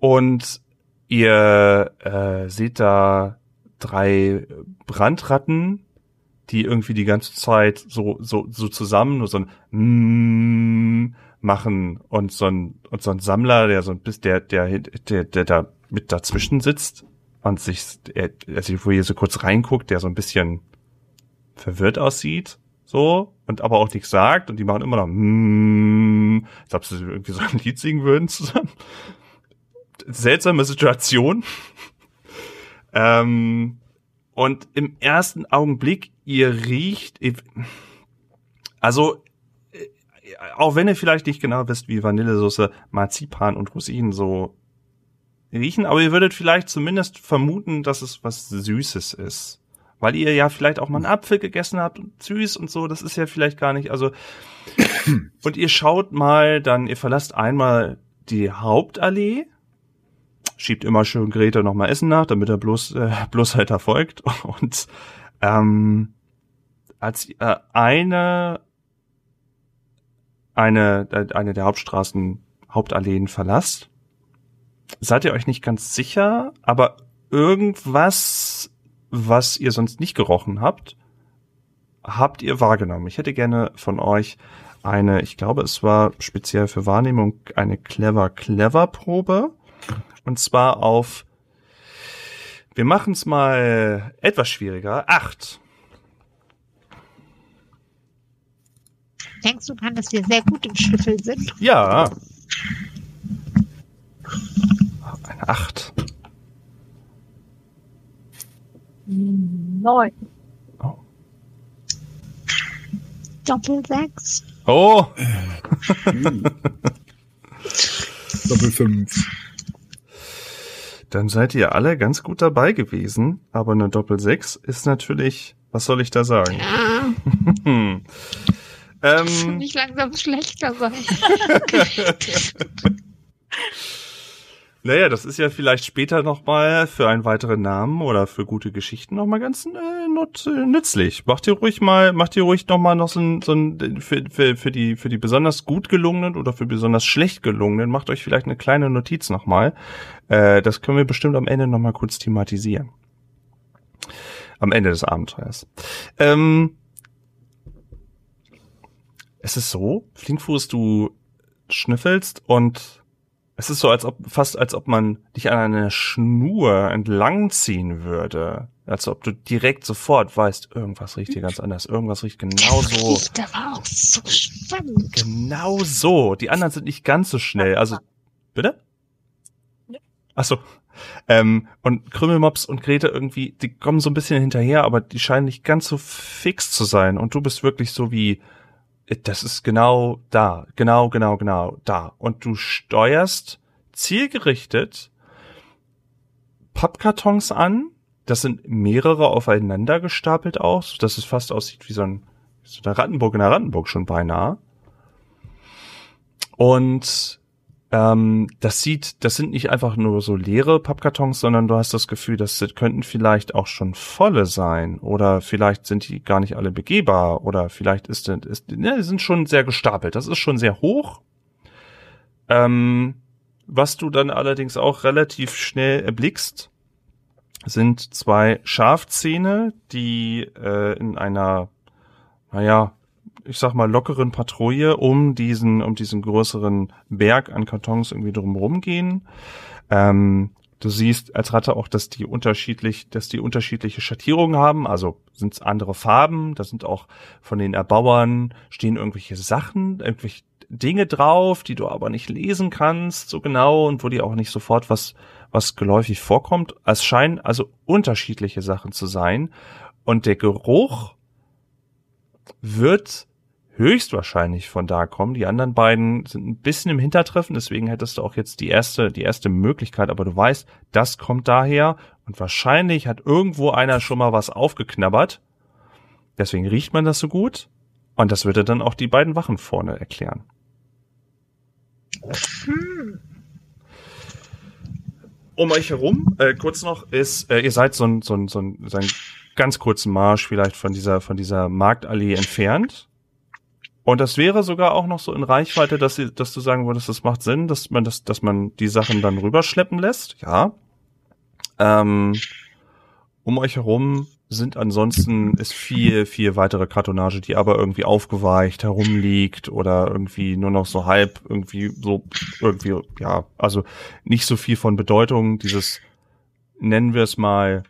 Und ihr äh, seht da drei Brandratten, die irgendwie die ganze Zeit so, so, so zusammen nur so ein mm machen und so ein, und so ein Sammler, der so ein bisschen, der, der, der, der da mit dazwischen sitzt und sich, er, also wo ihr so kurz reinguckt, der so ein bisschen verwirrt aussieht, so, und aber auch nichts sagt und die machen immer noch mm, als ob sie irgendwie so ein Lied singen würden zusammen. Seltsame Situation. [LAUGHS] Ähm, und im ersten Augenblick, ihr riecht, also äh, auch wenn ihr vielleicht nicht genau wisst, wie Vanillesoße, Marzipan und Rosinen so riechen, aber ihr würdet vielleicht zumindest vermuten, dass es was Süßes ist. Weil ihr ja vielleicht auch mal einen Apfel gegessen habt und süß und so, das ist ja vielleicht gar nicht, also [CLEARS THROAT] und ihr schaut mal, dann, ihr verlasst einmal die Hauptallee, schiebt immer schön Greta nochmal Essen nach, damit er bloß, äh, [LAUGHS] bloß halt erfolgt. Und ähm, als äh, eine, eine, äh, eine der Hauptstraßen, Hauptalleen verlasst, seid ihr euch nicht ganz sicher, aber irgendwas, was ihr sonst nicht gerochen habt, habt ihr wahrgenommen. Ich hätte gerne von euch eine, ich glaube, es war speziell für Wahrnehmung eine clever clever Probe. Und zwar auf, wir machen es mal etwas schwieriger, acht. Denkst du dran, dass wir sehr gut im Schlüsseln sind? Ja. Acht. Neun. Oh. Doppel sechs. Oh, [LAUGHS] Doppel fünf. dann seid ihr alle ganz gut dabei gewesen. Aber eine Doppel sechs ist natürlich, was soll ich da sagen? Ja, Hm. [LAUGHS] Ähm, nicht langsam schlechter sein. [LAUGHS] Naja, das ist ja vielleicht später nochmal für einen weiteren Namen oder für gute Geschichten nochmal ganz äh, nützlich. Macht ihr ruhig mal, macht ihr ruhig nochmal noch so ein, so ein für, für, für die für die besonders gut gelungenen oder für besonders schlecht gelungenen, macht euch vielleicht eine kleine Notiz nochmal. Äh, das können wir bestimmt am Ende nochmal kurz thematisieren. Am Ende des Abenteuers. Ähm, es ist so, Flinkfuß, du schnüffelst und es ist so, als ob, fast als ob man dich an einer Schnur entlang ziehen würde. Als ob du direkt sofort weißt, irgendwas riecht hier ganz anders, irgendwas riecht genau so. Riecht aber auch so spannend. Genau so. Die anderen sind nicht ganz so schnell. Also, bitte? Ja. Ach so. Ähm, und Krümmelmops und Grete irgendwie, die kommen so ein bisschen hinterher, aber die scheinen nicht ganz so fix zu sein. Und du bist wirklich so wie, das ist genau da, genau, genau, genau da. Und du steuerst zielgerichtet Pappkartons an. Das sind mehrere aufeinander gestapelt auch, dass es fast aussieht wie so ein, so eine Rattenburg in der Rattenburg schon beinahe. Und ähm, das sieht, das sind nicht einfach nur so leere Pappkartons, sondern du hast das Gefühl, das könnten vielleicht auch schon volle sein oder vielleicht sind die gar nicht alle begehbar oder vielleicht ist, ist ne, die sind schon sehr gestapelt. Das ist schon sehr hoch. Ähm, was du dann allerdings auch relativ schnell erblickst, sind zwei Schafzähne, die äh, in einer, naja, ich sag mal, lockeren Patrouille um diesen, um diesen größeren Berg an Kartons irgendwie drumherum gehen. Ähm, du siehst als Ratte auch, dass die unterschiedlich, dass die unterschiedliche Schattierungen haben, also sind es andere Farben, da sind auch von den Erbauern stehen irgendwelche Sachen, irgendwelche Dinge drauf, die du aber nicht lesen kannst so genau und wo dir auch nicht sofort was, was geläufig vorkommt. Es scheinen also unterschiedliche Sachen zu sein und der Geruch wird höchstwahrscheinlich von da kommen. Die anderen beiden sind ein bisschen im Hintertreffen, deswegen hättest du auch jetzt die erste, die erste Möglichkeit, aber du weißt, das kommt daher und wahrscheinlich hat irgendwo einer schon mal was aufgeknabbert. Deswegen riecht man das so gut und das würde dann auch die beiden Wachen vorne erklären. Hm. Um euch herum, äh, kurz noch, ist, äh, ihr seid so ein, so ein, so ein, so ein ganz kurzen Marsch vielleicht von dieser, von dieser Marktallee entfernt. Und das wäre sogar auch noch so in Reichweite, dass, sie, dass du sagen würdest, das macht Sinn, dass man das, dass man die Sachen dann rüberschleppen lässt. Ja. Ähm, um euch herum sind ansonsten ist viel, viel weitere Kartonage, die aber irgendwie aufgeweicht herumliegt oder irgendwie nur noch so halb irgendwie so irgendwie, ja, also nicht so viel von Bedeutung. Dieses, nennen wir es mal,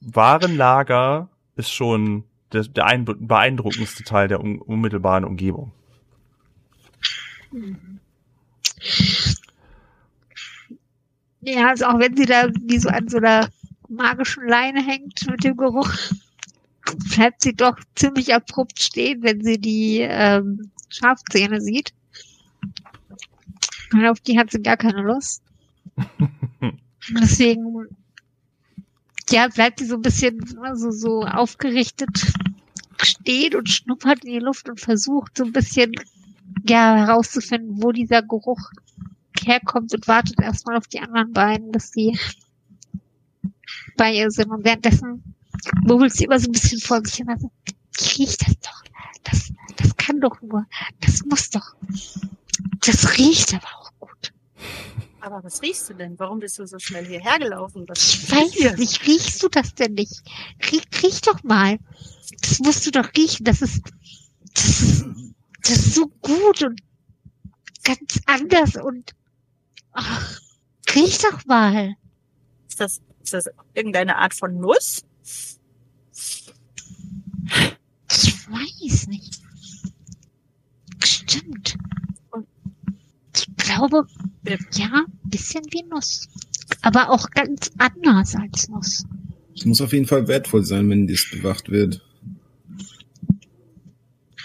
Warenlager ist schon der, der ein, beeindruckendste Teil der un, unmittelbaren Umgebung. Ja, also auch wenn sie da wie so an so einer magischen Leine hängt mit dem Geruch, bleibt sie doch ziemlich abrupt stehen, wenn sie die ähm, Schafzähne sieht. Und auf die hat sie gar keine Lust. [LAUGHS] Deswegen, ja, bleibt sie so ein bisschen also so aufgerichtet stehen und schnuppert in die Luft und versucht so ein bisschen ja herauszufinden, wo dieser Geruch herkommt und wartet erstmal auf die anderen beiden, dass sie bei ihr sind. Und währenddessen bubbelt sie immer so ein bisschen vor sich hin. Also, ich riech das doch. Das, das kann doch nur. Das muss doch. Das riecht aber auch gut. Aber was riechst du denn? Warum bist du so schnell hierher gelaufen? Was Ich weiß nicht, riechst du das denn nicht? Riech, riech doch mal. Das musst du doch riechen. Das ist, das ist, das ist so gut und ganz anders und ach, riech doch mal. Ist das, ist das irgendeine Art von Nuss? Ich weiß nicht. Stimmt. Ich glaube, ja, ein bisschen wie Nuss. Aber auch ganz anders als Nuss. Es muss auf jeden Fall wertvoll sein, wenn das bewacht wird.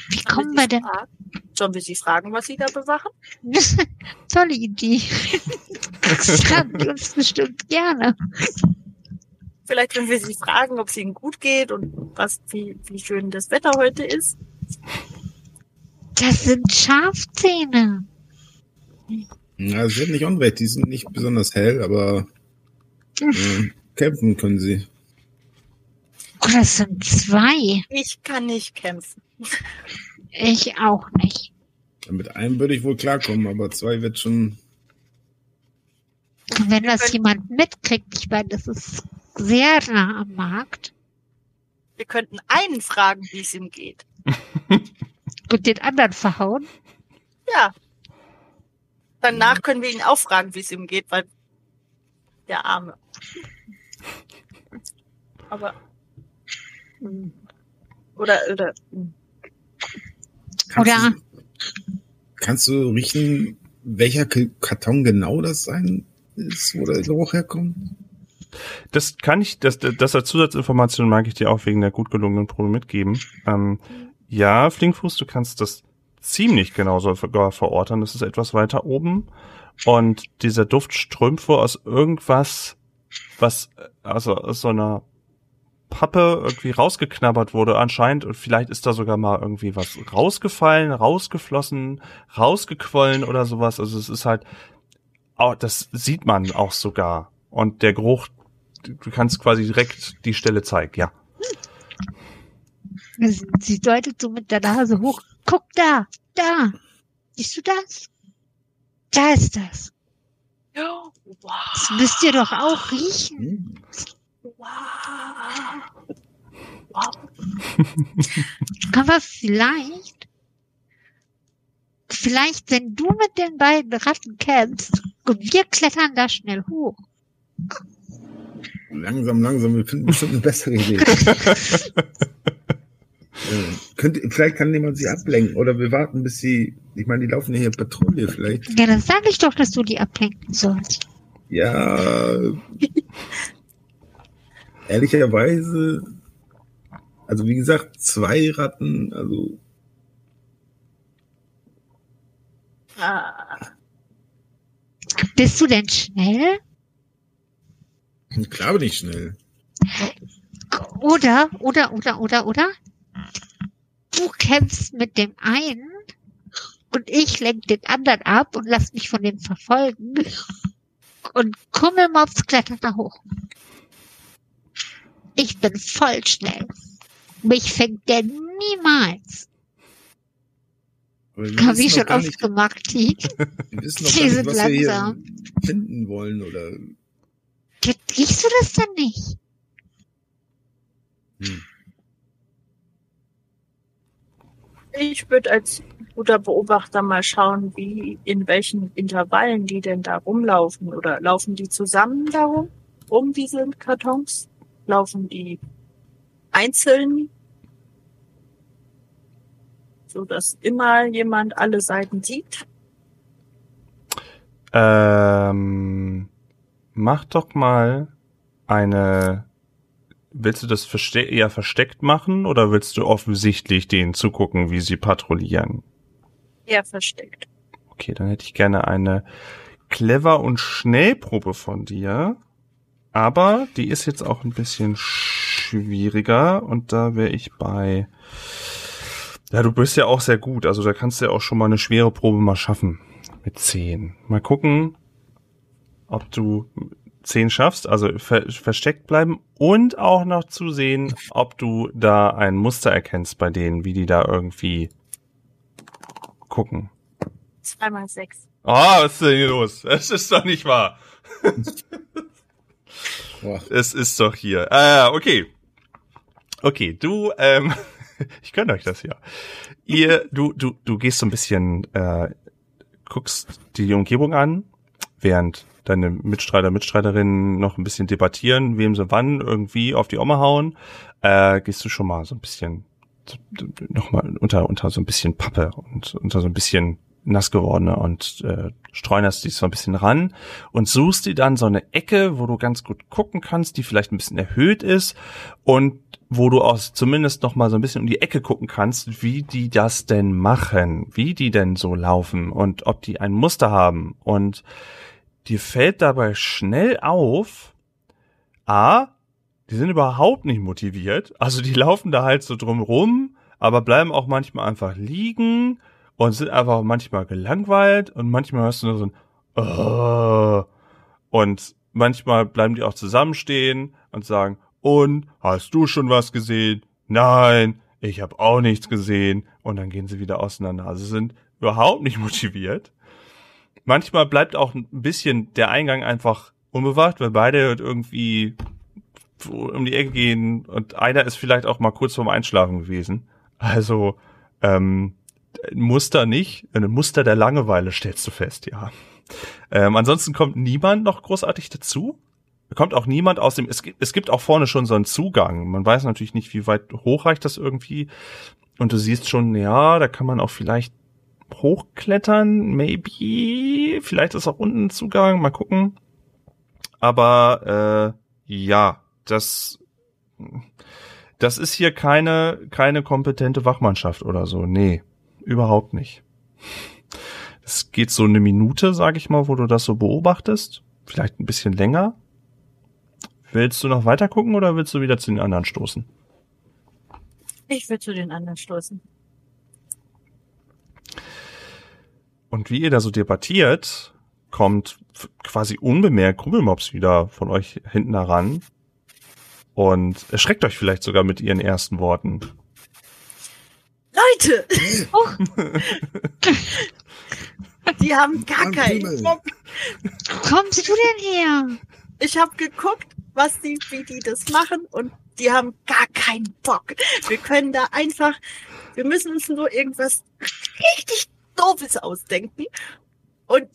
Wie kommen wir denn? Fragen? Sollen wir sie fragen, was sie da bewachen? [LAUGHS] Tolle Idee. [LAUGHS] Das haben die uns bestimmt gerne. Vielleicht, wenn wir sie fragen, ob es ihnen gut geht und was, wie, wie schön das Wetter heute ist. Das sind Schafzähne. Ja, sie hat nicht unrecht, die sind nicht besonders hell, aber äh, kämpfen können sie. Oh, das sind zwei. Ich kann nicht kämpfen. Ich auch nicht. Mit einem würde ich wohl klarkommen, aber zwei wird schon. Wenn das jemand mitkriegt, ich meine, das ist sehr nah am Markt. Wir könnten einen fragen, wie es ihm geht. Und den anderen verhauen. Ja. Danach können wir ihn auch fragen, wie es ihm geht, weil der Arme. Aber. hm. Oder, oder. hm. Kannst Oder- Du, kannst du riechen, welcher Karton genau das sein ist, wo der Geruch herkommt? Das kann ich, das, das als Zusatzinformation mag ich dir auch wegen der gut gelungenen Probe mitgeben. Ähm, ja, Flinkfuß, du kannst das ziemlich genau sogar verorten. Das ist etwas weiter oben. Und dieser Duft strömt vor aus irgendwas, was, also aus so einer Pappe irgendwie rausgeknabbert wurde anscheinend. Und vielleicht ist da sogar mal irgendwie was rausgefallen, rausgeflossen, rausgequollen oder sowas. Also es ist halt, oh, das sieht man auch sogar. Und der Geruch, du kannst quasi direkt die Stelle zeigen, ja. [LAUGHS] Sie deutet so mit der Nase hoch. Guck da, da. Siehst du das? Da ist das. Wow. Das müsst ihr doch auch riechen. Wow. Wow. Aber vielleicht, vielleicht, wenn du mit den beiden Ratten kämpfst und wir klettern da schnell hoch. Langsam, langsam, wir finden bestimmt eine bessere [LAUGHS] Idee. Könnte, vielleicht kann jemand sie ablenken oder wir warten, bis sie. Ich meine, die laufen ja hier Patrouille vielleicht. Ja, dann sage ich doch, dass du die ablenken sollst. Ja. ehrlicherweise, also wie gesagt, zwei Ratten, also Ah. Bist du denn schnell? klar bin ich schnell. Oder, oder, oder, oder, oder? Du kämpfst mit dem einen und ich lenk den anderen ab und lass mich von dem verfolgen. Und Kummelmops klettert da hoch. Ich bin voll schnell. Mich fängt der niemals. Aber wir Hab wissen ich schon oft nicht- gemacht, die. [LAUGHS] Wir wissen noch Die nicht, sind was wir langsam. hier finden wollen oder. Riechst du das denn nicht? Hm. Ich würde als guter Beobachter mal schauen, wie, in welchen Intervallen die denn da rumlaufen. Oder laufen die zusammen darum, um diese Kartons? Laufen die einzeln? So dass immer jemand alle Seiten sieht. Ähm, mach doch mal eine, willst du das verste eher versteckt machen oder willst du offensichtlich denen zugucken, wie sie patrouillieren? Eher versteckt. Okay, dann hätte ich gerne eine clever und Schnellprobe von dir. Aber die ist jetzt auch ein bisschen schwieriger und da wäre ich bei. Ja, du bist ja auch sehr gut, also da kannst du ja auch schon mal eine schwere Probe mal schaffen. Mit zehn. Mal gucken, ob du zehn schaffst, also ver versteckt bleiben und auch noch zu sehen, ob du da ein Muster erkennst bei denen, wie die da irgendwie gucken. Zweimal sechs. Ah, was ist denn hier los? [LAUGHS] Es ist doch nicht wahr. Es ist doch hier. Ah, okay. Okay, du, ähm, [LAUGHS] ich gönne euch das ja. Ihr, du, du, du gehst so ein bisschen, äh, guckst die Umgebung an, während deine Mitstreiter, Mitstreiterinnen noch ein bisschen debattieren, wem sie wann irgendwie auf die Oma hauen, äh, gehst du schon mal so ein bisschen nochmal unter, unter so ein bisschen Pappe und unter so ein bisschen nass gewordene und äh, streunerst dich so ein bisschen ran und suchst dir dann so eine Ecke, wo du ganz gut gucken kannst, die vielleicht ein bisschen erhöht ist und wo du auch zumindest noch mal so ein bisschen um die Ecke gucken kannst, wie die das denn machen, wie die denn so laufen und ob die ein Muster haben und dir fällt dabei schnell auf, a, die sind überhaupt nicht motiviert, also die laufen da halt so drum rum, aber bleiben auch manchmal einfach liegen und sind einfach manchmal gelangweilt und manchmal hörst du nur so ein oh. und manchmal bleiben die auch zusammenstehen und sagen, und hast du schon was gesehen? Nein, ich habe auch nichts gesehen und dann gehen sie wieder auseinander. Also sind überhaupt nicht [LAUGHS] motiviert. Manchmal bleibt auch ein bisschen der Eingang einfach unbewacht, weil beide irgendwie um die Ecke gehen und einer ist vielleicht auch mal kurz vorm Einschlafen gewesen. Also ähm, Muster nicht, ein Muster der Langeweile stellst du fest, ja. Ähm, ansonsten kommt niemand noch großartig dazu. Kommt auch niemand aus dem, es gibt, es gibt auch vorne schon so einen Zugang. Man weiß natürlich nicht, wie weit hoch reicht das irgendwie. Und du siehst schon, ja, da kann man auch vielleicht hochklettern, maybe. Vielleicht ist auch unten Zugang, mal gucken. Aber äh, ja, das das ist hier keine keine kompetente Wachmannschaft oder so. Nee, überhaupt nicht. Es geht so eine Minute, sag ich mal, wo du das so beobachtest. Vielleicht ein bisschen länger. Willst du noch weiter gucken oder willst du wieder zu den anderen stoßen? Ich will zu den anderen stoßen. Und wie ihr da so debattiert, kommt quasi unbemerkt Krümelmops wieder von euch hinten heran und erschreckt euch vielleicht sogar mit ihren ersten Worten. Leute! [LAUGHS] Die haben gar keinen. Bock. Wo kommst du denn her? Ich habe geguckt, was die, wie die das machen und die haben gar keinen Bock. Wir können da einfach, wir müssen uns nur irgendwas richtig Doofes ausdenken und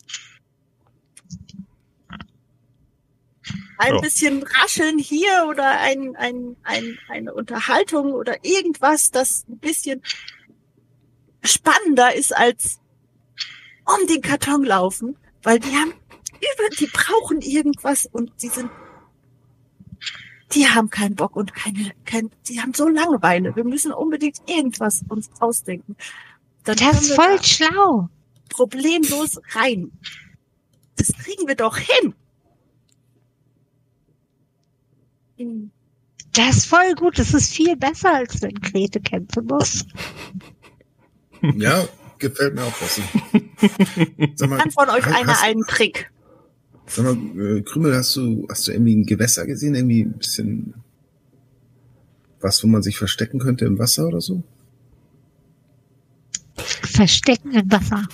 ein bisschen rascheln hier oder ein, ein, ein, eine Unterhaltung oder irgendwas, das ein bisschen spannender ist als um den Karton laufen, weil die haben über, die brauchen irgendwas und die sind, die haben keinen Bock und keine, kein, die haben so Langeweile. Wir müssen unbedingt irgendwas uns ausdenken. Dann Das ist voll da schlau. problemlos rein. Das kriegen wir doch hin. Hm. Das ist voll gut. Das ist viel besser, als wenn Grete kämpfen muss. [LAUGHS] Ja, gefällt mir auch besser. [LAUGHS] Sag mal, Kann von euch hast- einer einen Trick. Sag mal, äh, Krümel, hast du, hast du irgendwie ein Gewässer gesehen? Irgendwie ein bisschen was, wo man sich verstecken könnte im Wasser oder so? Verstecken im Wasser.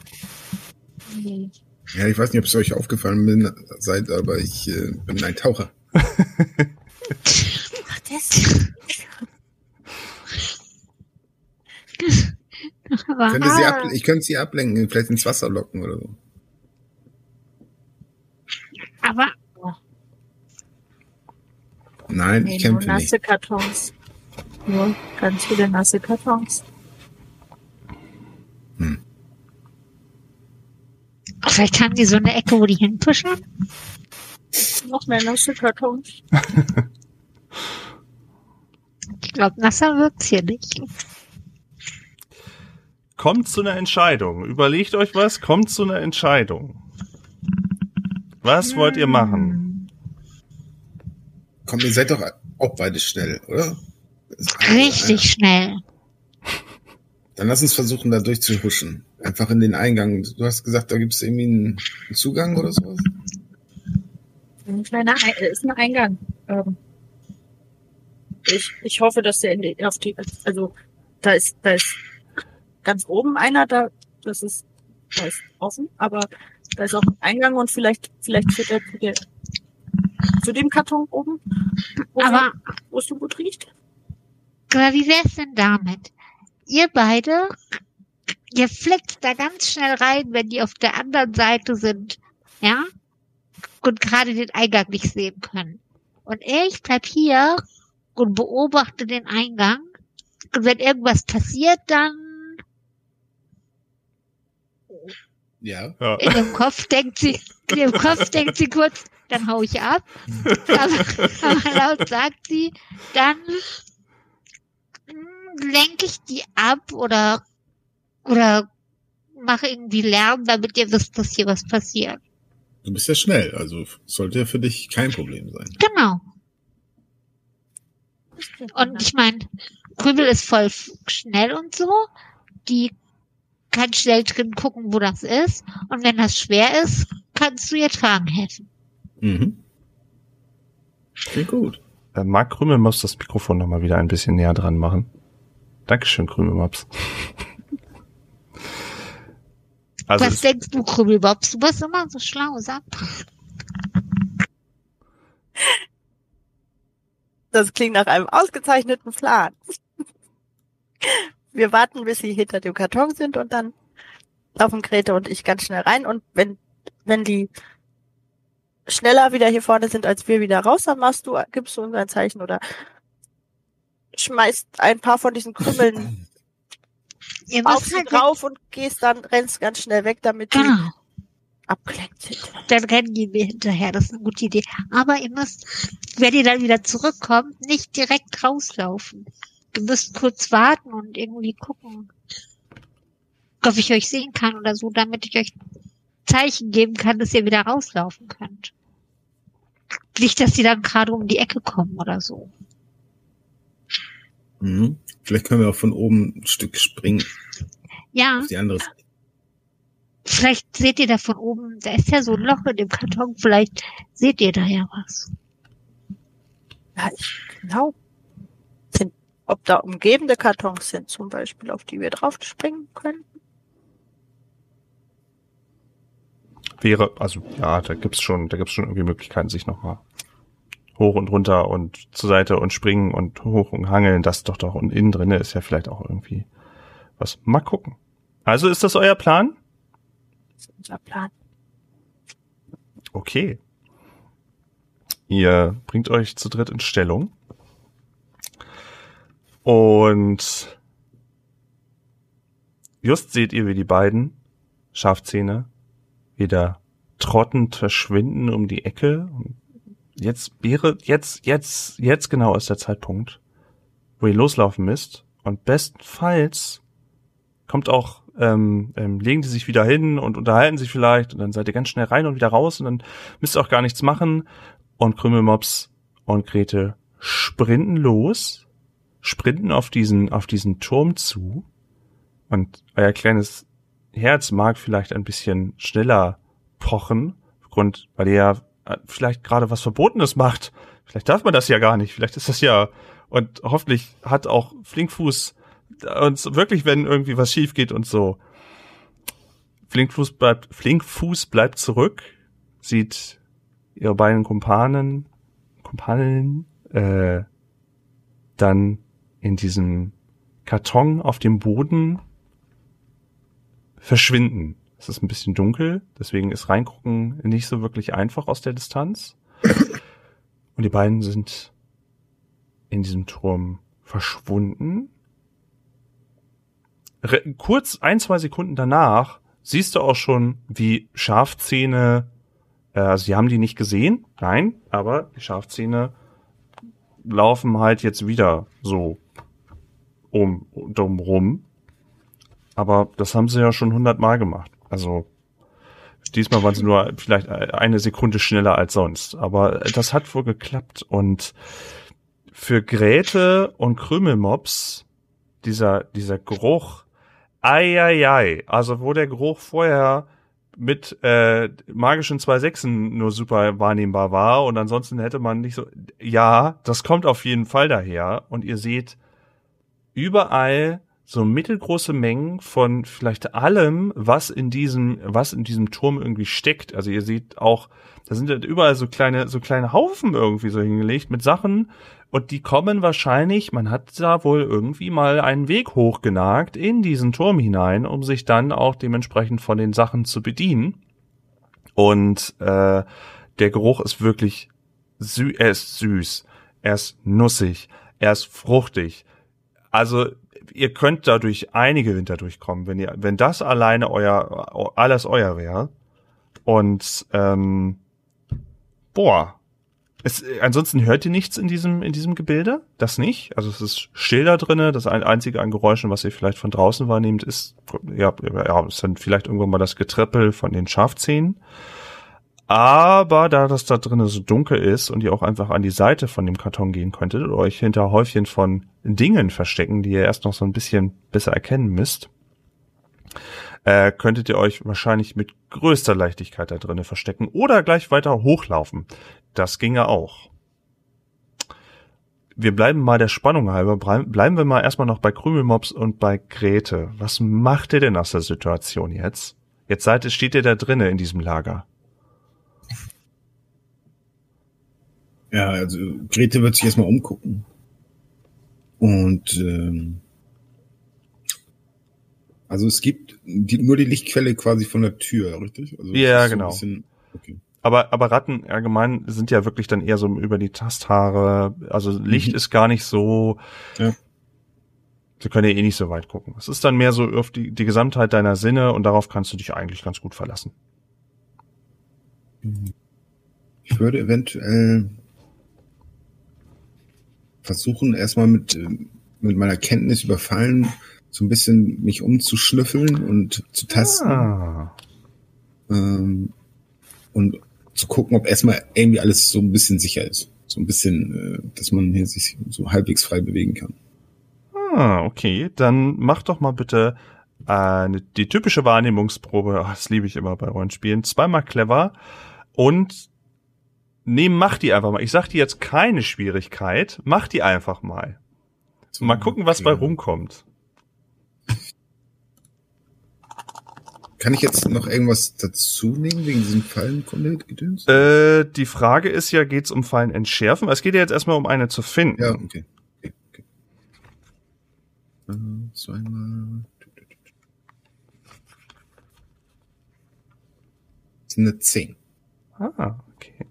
Ja, ich weiß nicht, ob es euch aufgefallen bin, seid, aber ich äh, bin ein Taucher. Ach, das. [LAUGHS] Könnte sie Ah. ab, ich könnte sie ablenken, vielleicht ins Wasser locken oder so. aber Nein, Nee, ich nur kämpfe nicht. nasse Kartons. Nur ganz viele nasse Kartons. Vielleicht haben die so eine Ecke, wo die hinpushern. noch mehr nasse Kartons. Ich glaube, nasser wird's hier nicht. Kommt zu einer Entscheidung. Überlegt euch was, kommt zu einer Entscheidung. Was wollt ihr machen? Komm, ihr seid doch auch beide schnell, oder? Richtig schnell. Dann lass uns versuchen, da durchzuhuschen. Einfach in den Eingang. Du hast gesagt, da gibt es irgendwie einen Zugang oder sowas? Ein kleiner Ein äh, ist ein Eingang. Ähm, ich, ich hoffe, dass der in die, auf die, also da ist, da ist ganz oben einer, da, das ist, da ist offen, aber da ist auch ein Eingang und vielleicht, vielleicht führt er zu, der, zu dem Karton oben, wo, Aber wo es so gut riecht. Aber wie wär's denn damit? Ihr beide, ihr fleckt da ganz schnell rein, wenn die auf der anderen Seite sind, ja? Und gerade den Eingang nicht sehen können. Und ich bleib hier und beobachte den Eingang. Und wenn irgendwas passiert, dann Ja. Ja. in dem Kopf denkt sie, in dem Kopf denkt sie kurz, dann hau ich ab. [LAUGHS] Aber, aber laut sagt sie, dann lenke ich die ab oder oder mache irgendwie Lärm, damit ihr wisst, dass hier was passiert. Du bist ja schnell, also sollte ja für dich kein Problem sein. Genau. Und ich meine, Krümel ist voll schnell und so. Die kann schnell drin gucken, wo das ist. Und wenn das schwer ist, kannst du ihr tragen helfen. Mhm. Klingt gut. Äh, Marc Krümel muss das Mikrofon noch mal wieder ein bisschen näher dran machen. Dankeschön, Krümelmops. Also Was denkst du, Krümelbobs? Du bist immer so schlau, sag. Das klingt nach einem ausgezeichneten Plan. Wir warten, bis sie hinter dem Karton sind und dann laufen Grete und ich ganz schnell rein und wenn, wenn die schneller wieder hier vorne sind als wir wieder raus, dann machst du, gibst du uns ein Zeichen oder schmeißt ein paar von diesen Krümmeln Ihr auf sie halt drauf und gehst dann, rennst ganz schnell weg, damit die Genau. abgelenkt sind. Dann rennen die mir hinterher. Das ist eine gute Idee. Aber ihr müsst, wenn ihr dann wieder zurückkommt, nicht direkt rauslaufen. Ihr müsst kurz warten und irgendwie gucken, ob ich euch sehen kann oder so, damit ich euch Zeichen geben kann, dass ihr wieder rauslaufen könnt. Nicht, dass die dann gerade um die Ecke kommen oder so. Mhm. Vielleicht können wir auch von oben ein Stück springen Ja, auf die andere Seite. vielleicht seht ihr da von oben, da ist ja so ein Loch in dem Karton, vielleicht seht ihr da ja was. Ja, ich genau. Sind, ob da umgebende Kartons sind, zum Beispiel, auf die wir drauf springen können. wäre, also ja, da gibt's schon, da gibt's schon irgendwie Möglichkeiten, sich noch mal hoch und runter und zur Seite und springen und hoch und hangeln. Das doch doch und innen drinne ist ja vielleicht auch irgendwie was. Mal gucken. Also ist das euer Plan? Das ist unser Plan. Okay. Ihr bringt euch zu dritt in Stellung. Und just seht ihr, wie die beiden Schafzähne wieder trottend verschwinden um die Ecke. Und jetzt wäre, jetzt, jetzt, jetzt genau ist der Zeitpunkt, wo ihr loslaufen müsst. Und bestenfalls kommt auch, ähm, ähm, legen die sich wieder hin und unterhalten sich vielleicht und dann seid ihr ganz schnell rein und wieder raus und dann müsst ihr auch gar nichts machen. Und Krümelmops und Grete sprinten los, sprinten auf diesen, auf diesen Turm zu. Und euer kleines Herz mag vielleicht ein bisschen schneller pochen, aufgrund, weil ihr ja vielleicht gerade was Verbotenes macht. Vielleicht darf man das ja gar nicht. Vielleicht ist das ja, und hoffentlich hat auch Flinkfuß uns wirklich, wenn irgendwie was schief geht und so. Flinkfuß bleibt, Flinkfuß bleibt zurück, sieht ihre beiden Kumpanen, Kumpanen, äh, dann in diesem Karton auf dem Boden verschwinden. Es ist ein bisschen dunkel, deswegen ist reingucken nicht so wirklich einfach aus der Distanz. Und die beiden sind in diesem Turm verschwunden. Re kurz ein, zwei Sekunden danach siehst du auch schon, wie Schafzähne Äh, also sie haben die nicht gesehen, nein, aber die Schafzähne laufen halt jetzt wieder so um, drum rum. Aber das haben sie ja schon hundertmal gemacht. Also diesmal waren sie nur vielleicht eine Sekunde schneller als sonst. Aber das hat wohl geklappt. Und für Gräte und Krümelmops dieser, dieser Geruch, ei, ei, ei. Also wo der Geruch vorher mit äh, magischen zwei Sechsen nur super wahrnehmbar war und ansonsten hätte man nicht so. Ja, das kommt auf jeden Fall daher. Und ihr seht überall so mittelgroße Mengen von vielleicht allem, was in diesem, was in diesem Turm irgendwie steckt. Also ihr seht auch, da sind halt überall so kleine, so kleine Haufen irgendwie so hingelegt mit Sachen. Und die kommen wahrscheinlich, man hat da wohl irgendwie mal einen Weg hochgenagt in diesen Turm hinein, um sich dann auch dementsprechend von den Sachen zu bedienen. Und äh, der Geruch ist wirklich, sü er ist süß, er ist nussig, er ist fruchtig. Also ihr könnt dadurch einige Winter durchkommen, wenn ihr, wenn das alleine euer, alles euer wäre. Und ähm, boah, es, ansonsten hört ihr nichts in diesem in diesem Gebilde, das nicht. Also es ist still da drinne. Das einzige an Geräuschen, was ihr vielleicht von draußen wahrnehmt, ist ja, ja, es sind vielleicht irgendwann mal das Getrippel von den Schafzähnen. Aber da das da drinnen so dunkel ist und ihr auch einfach an die Seite von dem Karton gehen könntet oder euch hinter Häufchen von Dingen verstecken, die ihr erst noch so ein bisschen besser erkennen müsst, äh, könntet ihr euch wahrscheinlich mit größter Leichtigkeit da drinnen verstecken oder gleich weiter hochlaufen. Das ginge auch. Wir bleiben mal der Spannung halber, bleiben wir mal erstmal noch bei Krümelmops und bei Grete. Was macht ihr denn aus der Situation jetzt? Jetzt seid, steht ihr da drinnen in diesem Lager. Ja, also Grete wird sich erstmal umgucken. Und ähm, also es gibt die, nur die Lichtquelle quasi von der Tür, richtig? Also ja, genau. Bisschen, okay. Aber, aber Ratten allgemein sind ja wirklich dann eher so über die Tasthaare. Also Licht mhm. ist gar nicht so. Ja. Sie können ja eh nicht so weit gucken. Es ist dann mehr so auf die, die Gesamtheit deiner Sinne und darauf kannst du dich eigentlich ganz gut verlassen. Ich würde eventuell versuchen, erstmal mit, äh, mit meiner Kenntnis überfallen, so ein bisschen mich umzuschnüffeln und zu tasten. Ah. Ähm, und zu gucken, ob erstmal irgendwie alles so ein bisschen sicher ist. So ein bisschen, äh, dass man hier sich so halbwegs frei bewegen kann. Ah, okay. Dann mach doch mal bitte äh, die typische Wahrnehmungsprobe. Ach, das liebe ich immer bei Rollenspielen. Zweimal clever und nee, mach die einfach mal. Ich sag dir jetzt keine Schwierigkeit, mach die einfach mal. Mal gucken, was bei rumkommt. Kann ich jetzt noch irgendwas dazu nehmen wegen diesem Fallenkunde-Gedöns? Äh, die Frage ist ja, geht's um Fallen entschärfen? Es geht ja jetzt erstmal um eine zu finden. Ja, okay. okay, okay. Äh, zweimal. Das ist eine 10. Ah, okay.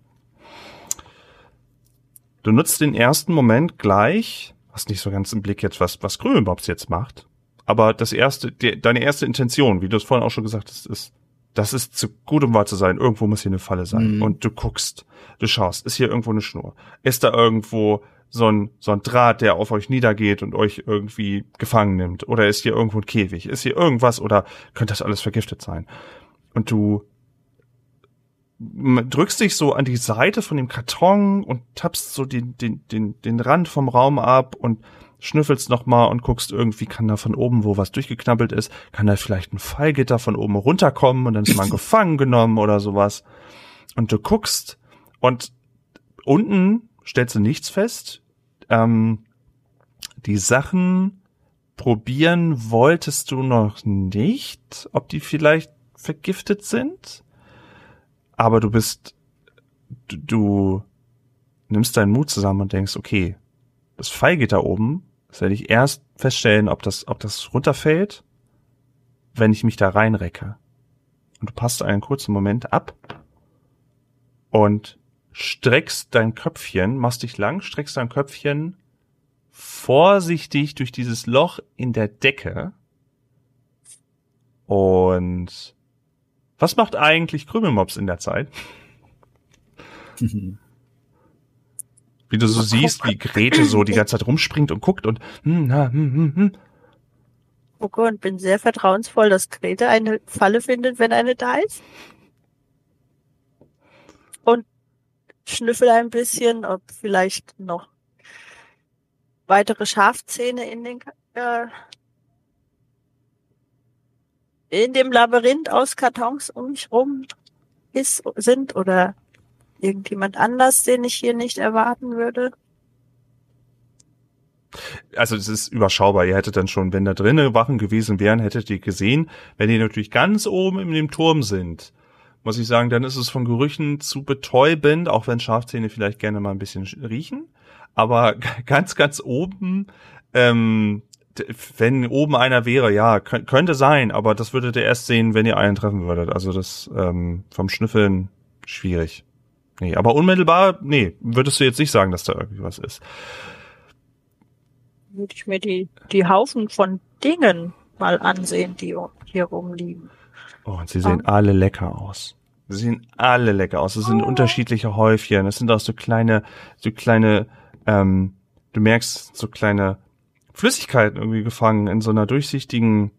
Du nutzt den ersten Moment gleich, hast nicht so ganz im Blick jetzt, was, was Grünbobs jetzt macht. Aber das erste, die, deine erste Intention, wie du es vorhin auch schon gesagt hast, ist, das ist zu gut, um wahr zu sein. Irgendwo muss hier eine Falle sein. Mhm. Und du guckst, du schaust, ist hier irgendwo eine Schnur? Ist da irgendwo so ein, so ein Draht, der auf euch niedergeht und euch irgendwie gefangen nimmt? Oder ist hier irgendwo ein Käfig? Ist hier irgendwas oder könnte das alles vergiftet sein? Und du drückst dich so an die Seite von dem Karton und tappst so den, den, den, den Rand vom Raum ab und schnüffelst nochmal und guckst irgendwie, kann da von oben, wo was durchgeknabbelt ist, kann da vielleicht ein Fallgitter von oben runterkommen und dann ist man [LAUGHS] gefangen genommen oder sowas. Und du guckst und unten stellst du nichts fest. Ähm, die Sachen probieren wolltest du noch nicht, ob die vielleicht vergiftet sind aber du bist, du, du nimmst deinen Mut zusammen und denkst, okay, das Pfeil geht da oben, das werde ich erst feststellen, ob das, ob das runterfällt, wenn ich mich da reinrecke. Und du passt einen kurzen Moment ab und streckst dein Köpfchen, machst dich lang, streckst dein Köpfchen vorsichtig durch dieses Loch in der Decke und was macht eigentlich Krümelmops in der Zeit? Wie du so siehst, wie Grete so die ganze Zeit rumspringt und guckt und hm, na, hm, hm, hm. gucke und bin sehr vertrauensvoll, dass Grete eine Falle findet, wenn eine da ist. Und schnüffel ein bisschen, ob vielleicht noch weitere Schafzähne in den äh, in dem Labyrinth aus Kartons um mich rum ist, sind oder irgendjemand anders, den ich hier nicht erwarten würde. Also es ist überschaubar. Ihr hättet dann schon, wenn da drinnen Wachen gewesen wären, hättet ihr gesehen. Wenn die natürlich ganz oben in dem Turm sind, muss ich sagen, dann ist es von Gerüchen zu betäubend, auch wenn Schafzähne vielleicht gerne mal ein bisschen riechen. Aber [LAUGHS] ganz, ganz oben, ähm, wenn oben einer wäre, ja, könnt, könnte sein, aber das würdet ihr erst sehen, wenn ihr einen treffen würdet. Also das ähm, vom Schnüffeln schwierig. Nee, aber unmittelbar, nee, würdest du jetzt nicht sagen, dass da irgendwie was ist. Würde ich mir die, die Haufen von Dingen mal ansehen, die hier rumliegen. Oh, und sie sehen alle lecker aus. Sie sehen alle lecker aus. Es sind unterschiedliche Häufchen. Es sind auch so kleine, so kleine, ähm, du merkst so kleine Flüssigkeiten irgendwie gefangen in so einer durchsichtigen,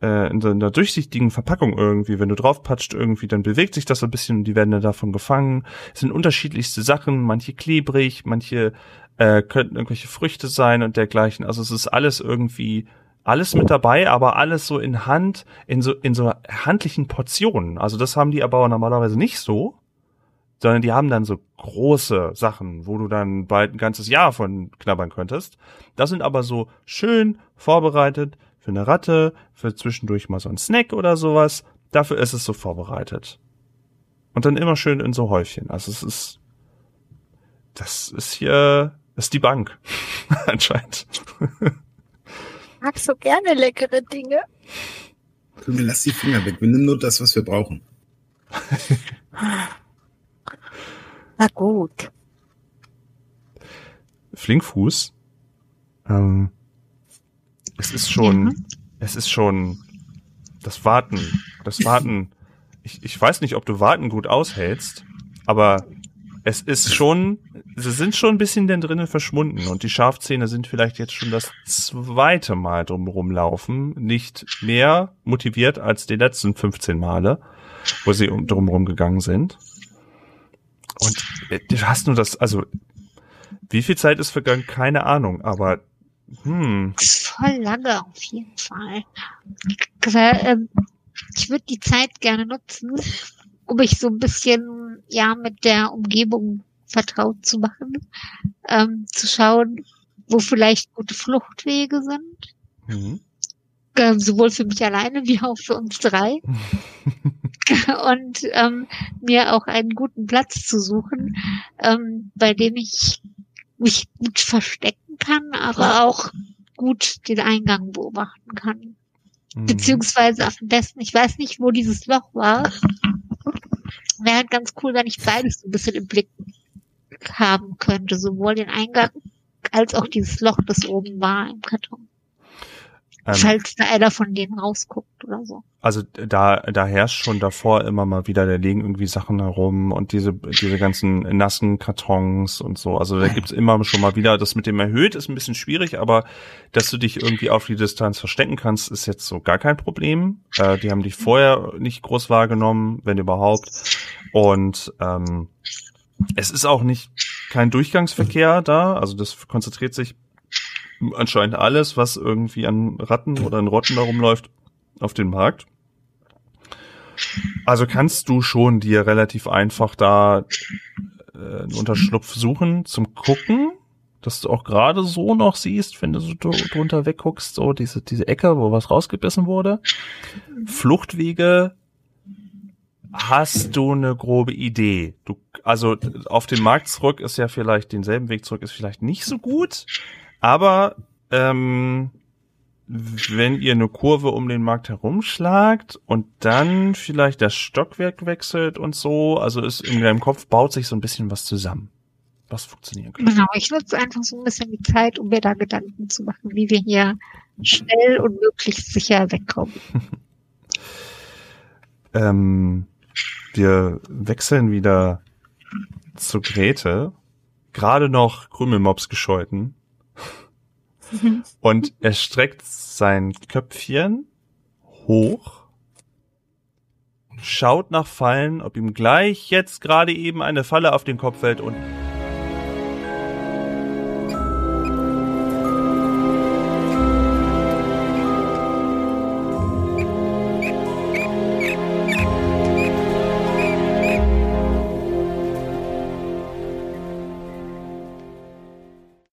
äh, in so einer durchsichtigen Verpackung irgendwie. Wenn du draufpatscht irgendwie, dann bewegt sich das so ein bisschen und die werden dann davon gefangen. Es sind unterschiedlichste Sachen, manche klebrig, manche äh, könnten irgendwelche Früchte sein und dergleichen. Also es ist alles irgendwie alles mit dabei, aber alles so in Hand, in so, in so handlichen Portionen. Also das haben die aber normalerweise nicht so, sondern die haben dann so große Sachen, wo du dann bald ein ganzes Jahr von knabbern könntest. Das sind aber so schön vorbereitet für eine Ratte, für zwischendurch mal so ein Snack oder sowas. Dafür ist es so vorbereitet. Und dann immer schön in so Häufchen. Also es ist, das ist hier, das ist die Bank. [LAUGHS] Anscheinend. Mag so gerne leckere Dinge. Lass die Finger weg. Wir nehmen nur das, was wir brauchen. [LAUGHS] Na gut. Flinkfuß. Ähm, es ist schon, es ist schon das Warten, das Warten. Ich, ich weiß nicht, ob du Warten gut aushältst, aber es ist schon, sie sind schon ein bisschen denn drinnen verschwunden und die Schafzähne sind vielleicht jetzt schon das zweite Mal drumherum laufen, nicht mehr motiviert als die letzten 15 Male, wo sie um, drumherum gegangen sind. Und äh, du hast nur das, also wie viel Zeit ist vergangen? Keine Ahnung, aber hm, Voll lange auf jeden Fall. Ähm, ich würde die Zeit gerne nutzen, um mich so ein bisschen ja mit der Umgebung vertraut zu machen, ähm, zu schauen, wo vielleicht gute Fluchtwege sind, mhm. Ähm, sowohl für mich alleine wie auch für uns drei. [LAUGHS] und ähm, mir auch einen guten Platz zu suchen, ähm, bei dem ich mich gut verstecken kann, aber auch gut den Eingang beobachten kann. Mhm. Beziehungsweise am besten, ich weiß nicht, wo dieses Loch war. Wäre halt ganz cool, wenn ich beides so ein bisschen im Blick haben könnte. Sowohl den Eingang als auch dieses Loch, das oben war im Karton. Ähm, Falls da einer von denen rausguckt oder so. also da, da herrscht schon davor immer mal wieder, da liegen irgendwie Sachen herum und diese, diese ganzen nassen Kartons und so. Also da gibt's immer schon mal wieder, das mit dem erhöht ist ein bisschen schwierig, aber dass du dich irgendwie auf die Distanz verstecken kannst, ist jetzt so gar kein Problem. Äh, die haben dich vorher nicht groß wahrgenommen, wenn überhaupt. Und ähm, es ist auch nicht kein Durchgangsverkehr da, also das konzentriert sich anscheinend alles, was irgendwie an Ratten oder an Rotten da rumläuft, auf den Markt. Also kannst du schon dir relativ einfach da äh, einen Unterschlupf suchen zum Gucken, dass du auch gerade so noch siehst, wenn du so dr- drunter wegguckst, so diese, diese Ecke, wo was rausgebissen wurde. Fluchtwege hast du eine grobe Idee. Du, also auf den Markt zurück ist ja vielleicht denselben Weg zurück ist vielleicht nicht so gut, aber ähm, wenn ihr eine Kurve um den Markt herumschlagt und dann vielleicht das Stockwerk wechselt und so, also ist in deinem Kopf baut sich so ein bisschen was zusammen, was funktionieren könnte. Genau, ich nutze einfach so ein bisschen die Zeit, um mir da Gedanken zu machen, wie wir hier schnell und möglichst sicher wegkommen. [LAUGHS] Ähm, wir wechseln wieder zu Grete, gerade noch Krümelmops [LAUGHS] Und er streckt sein Köpfchen hoch, schaut nach Fallen, ob ihm gleich jetzt gerade eben eine Falle auf den Kopf fällt und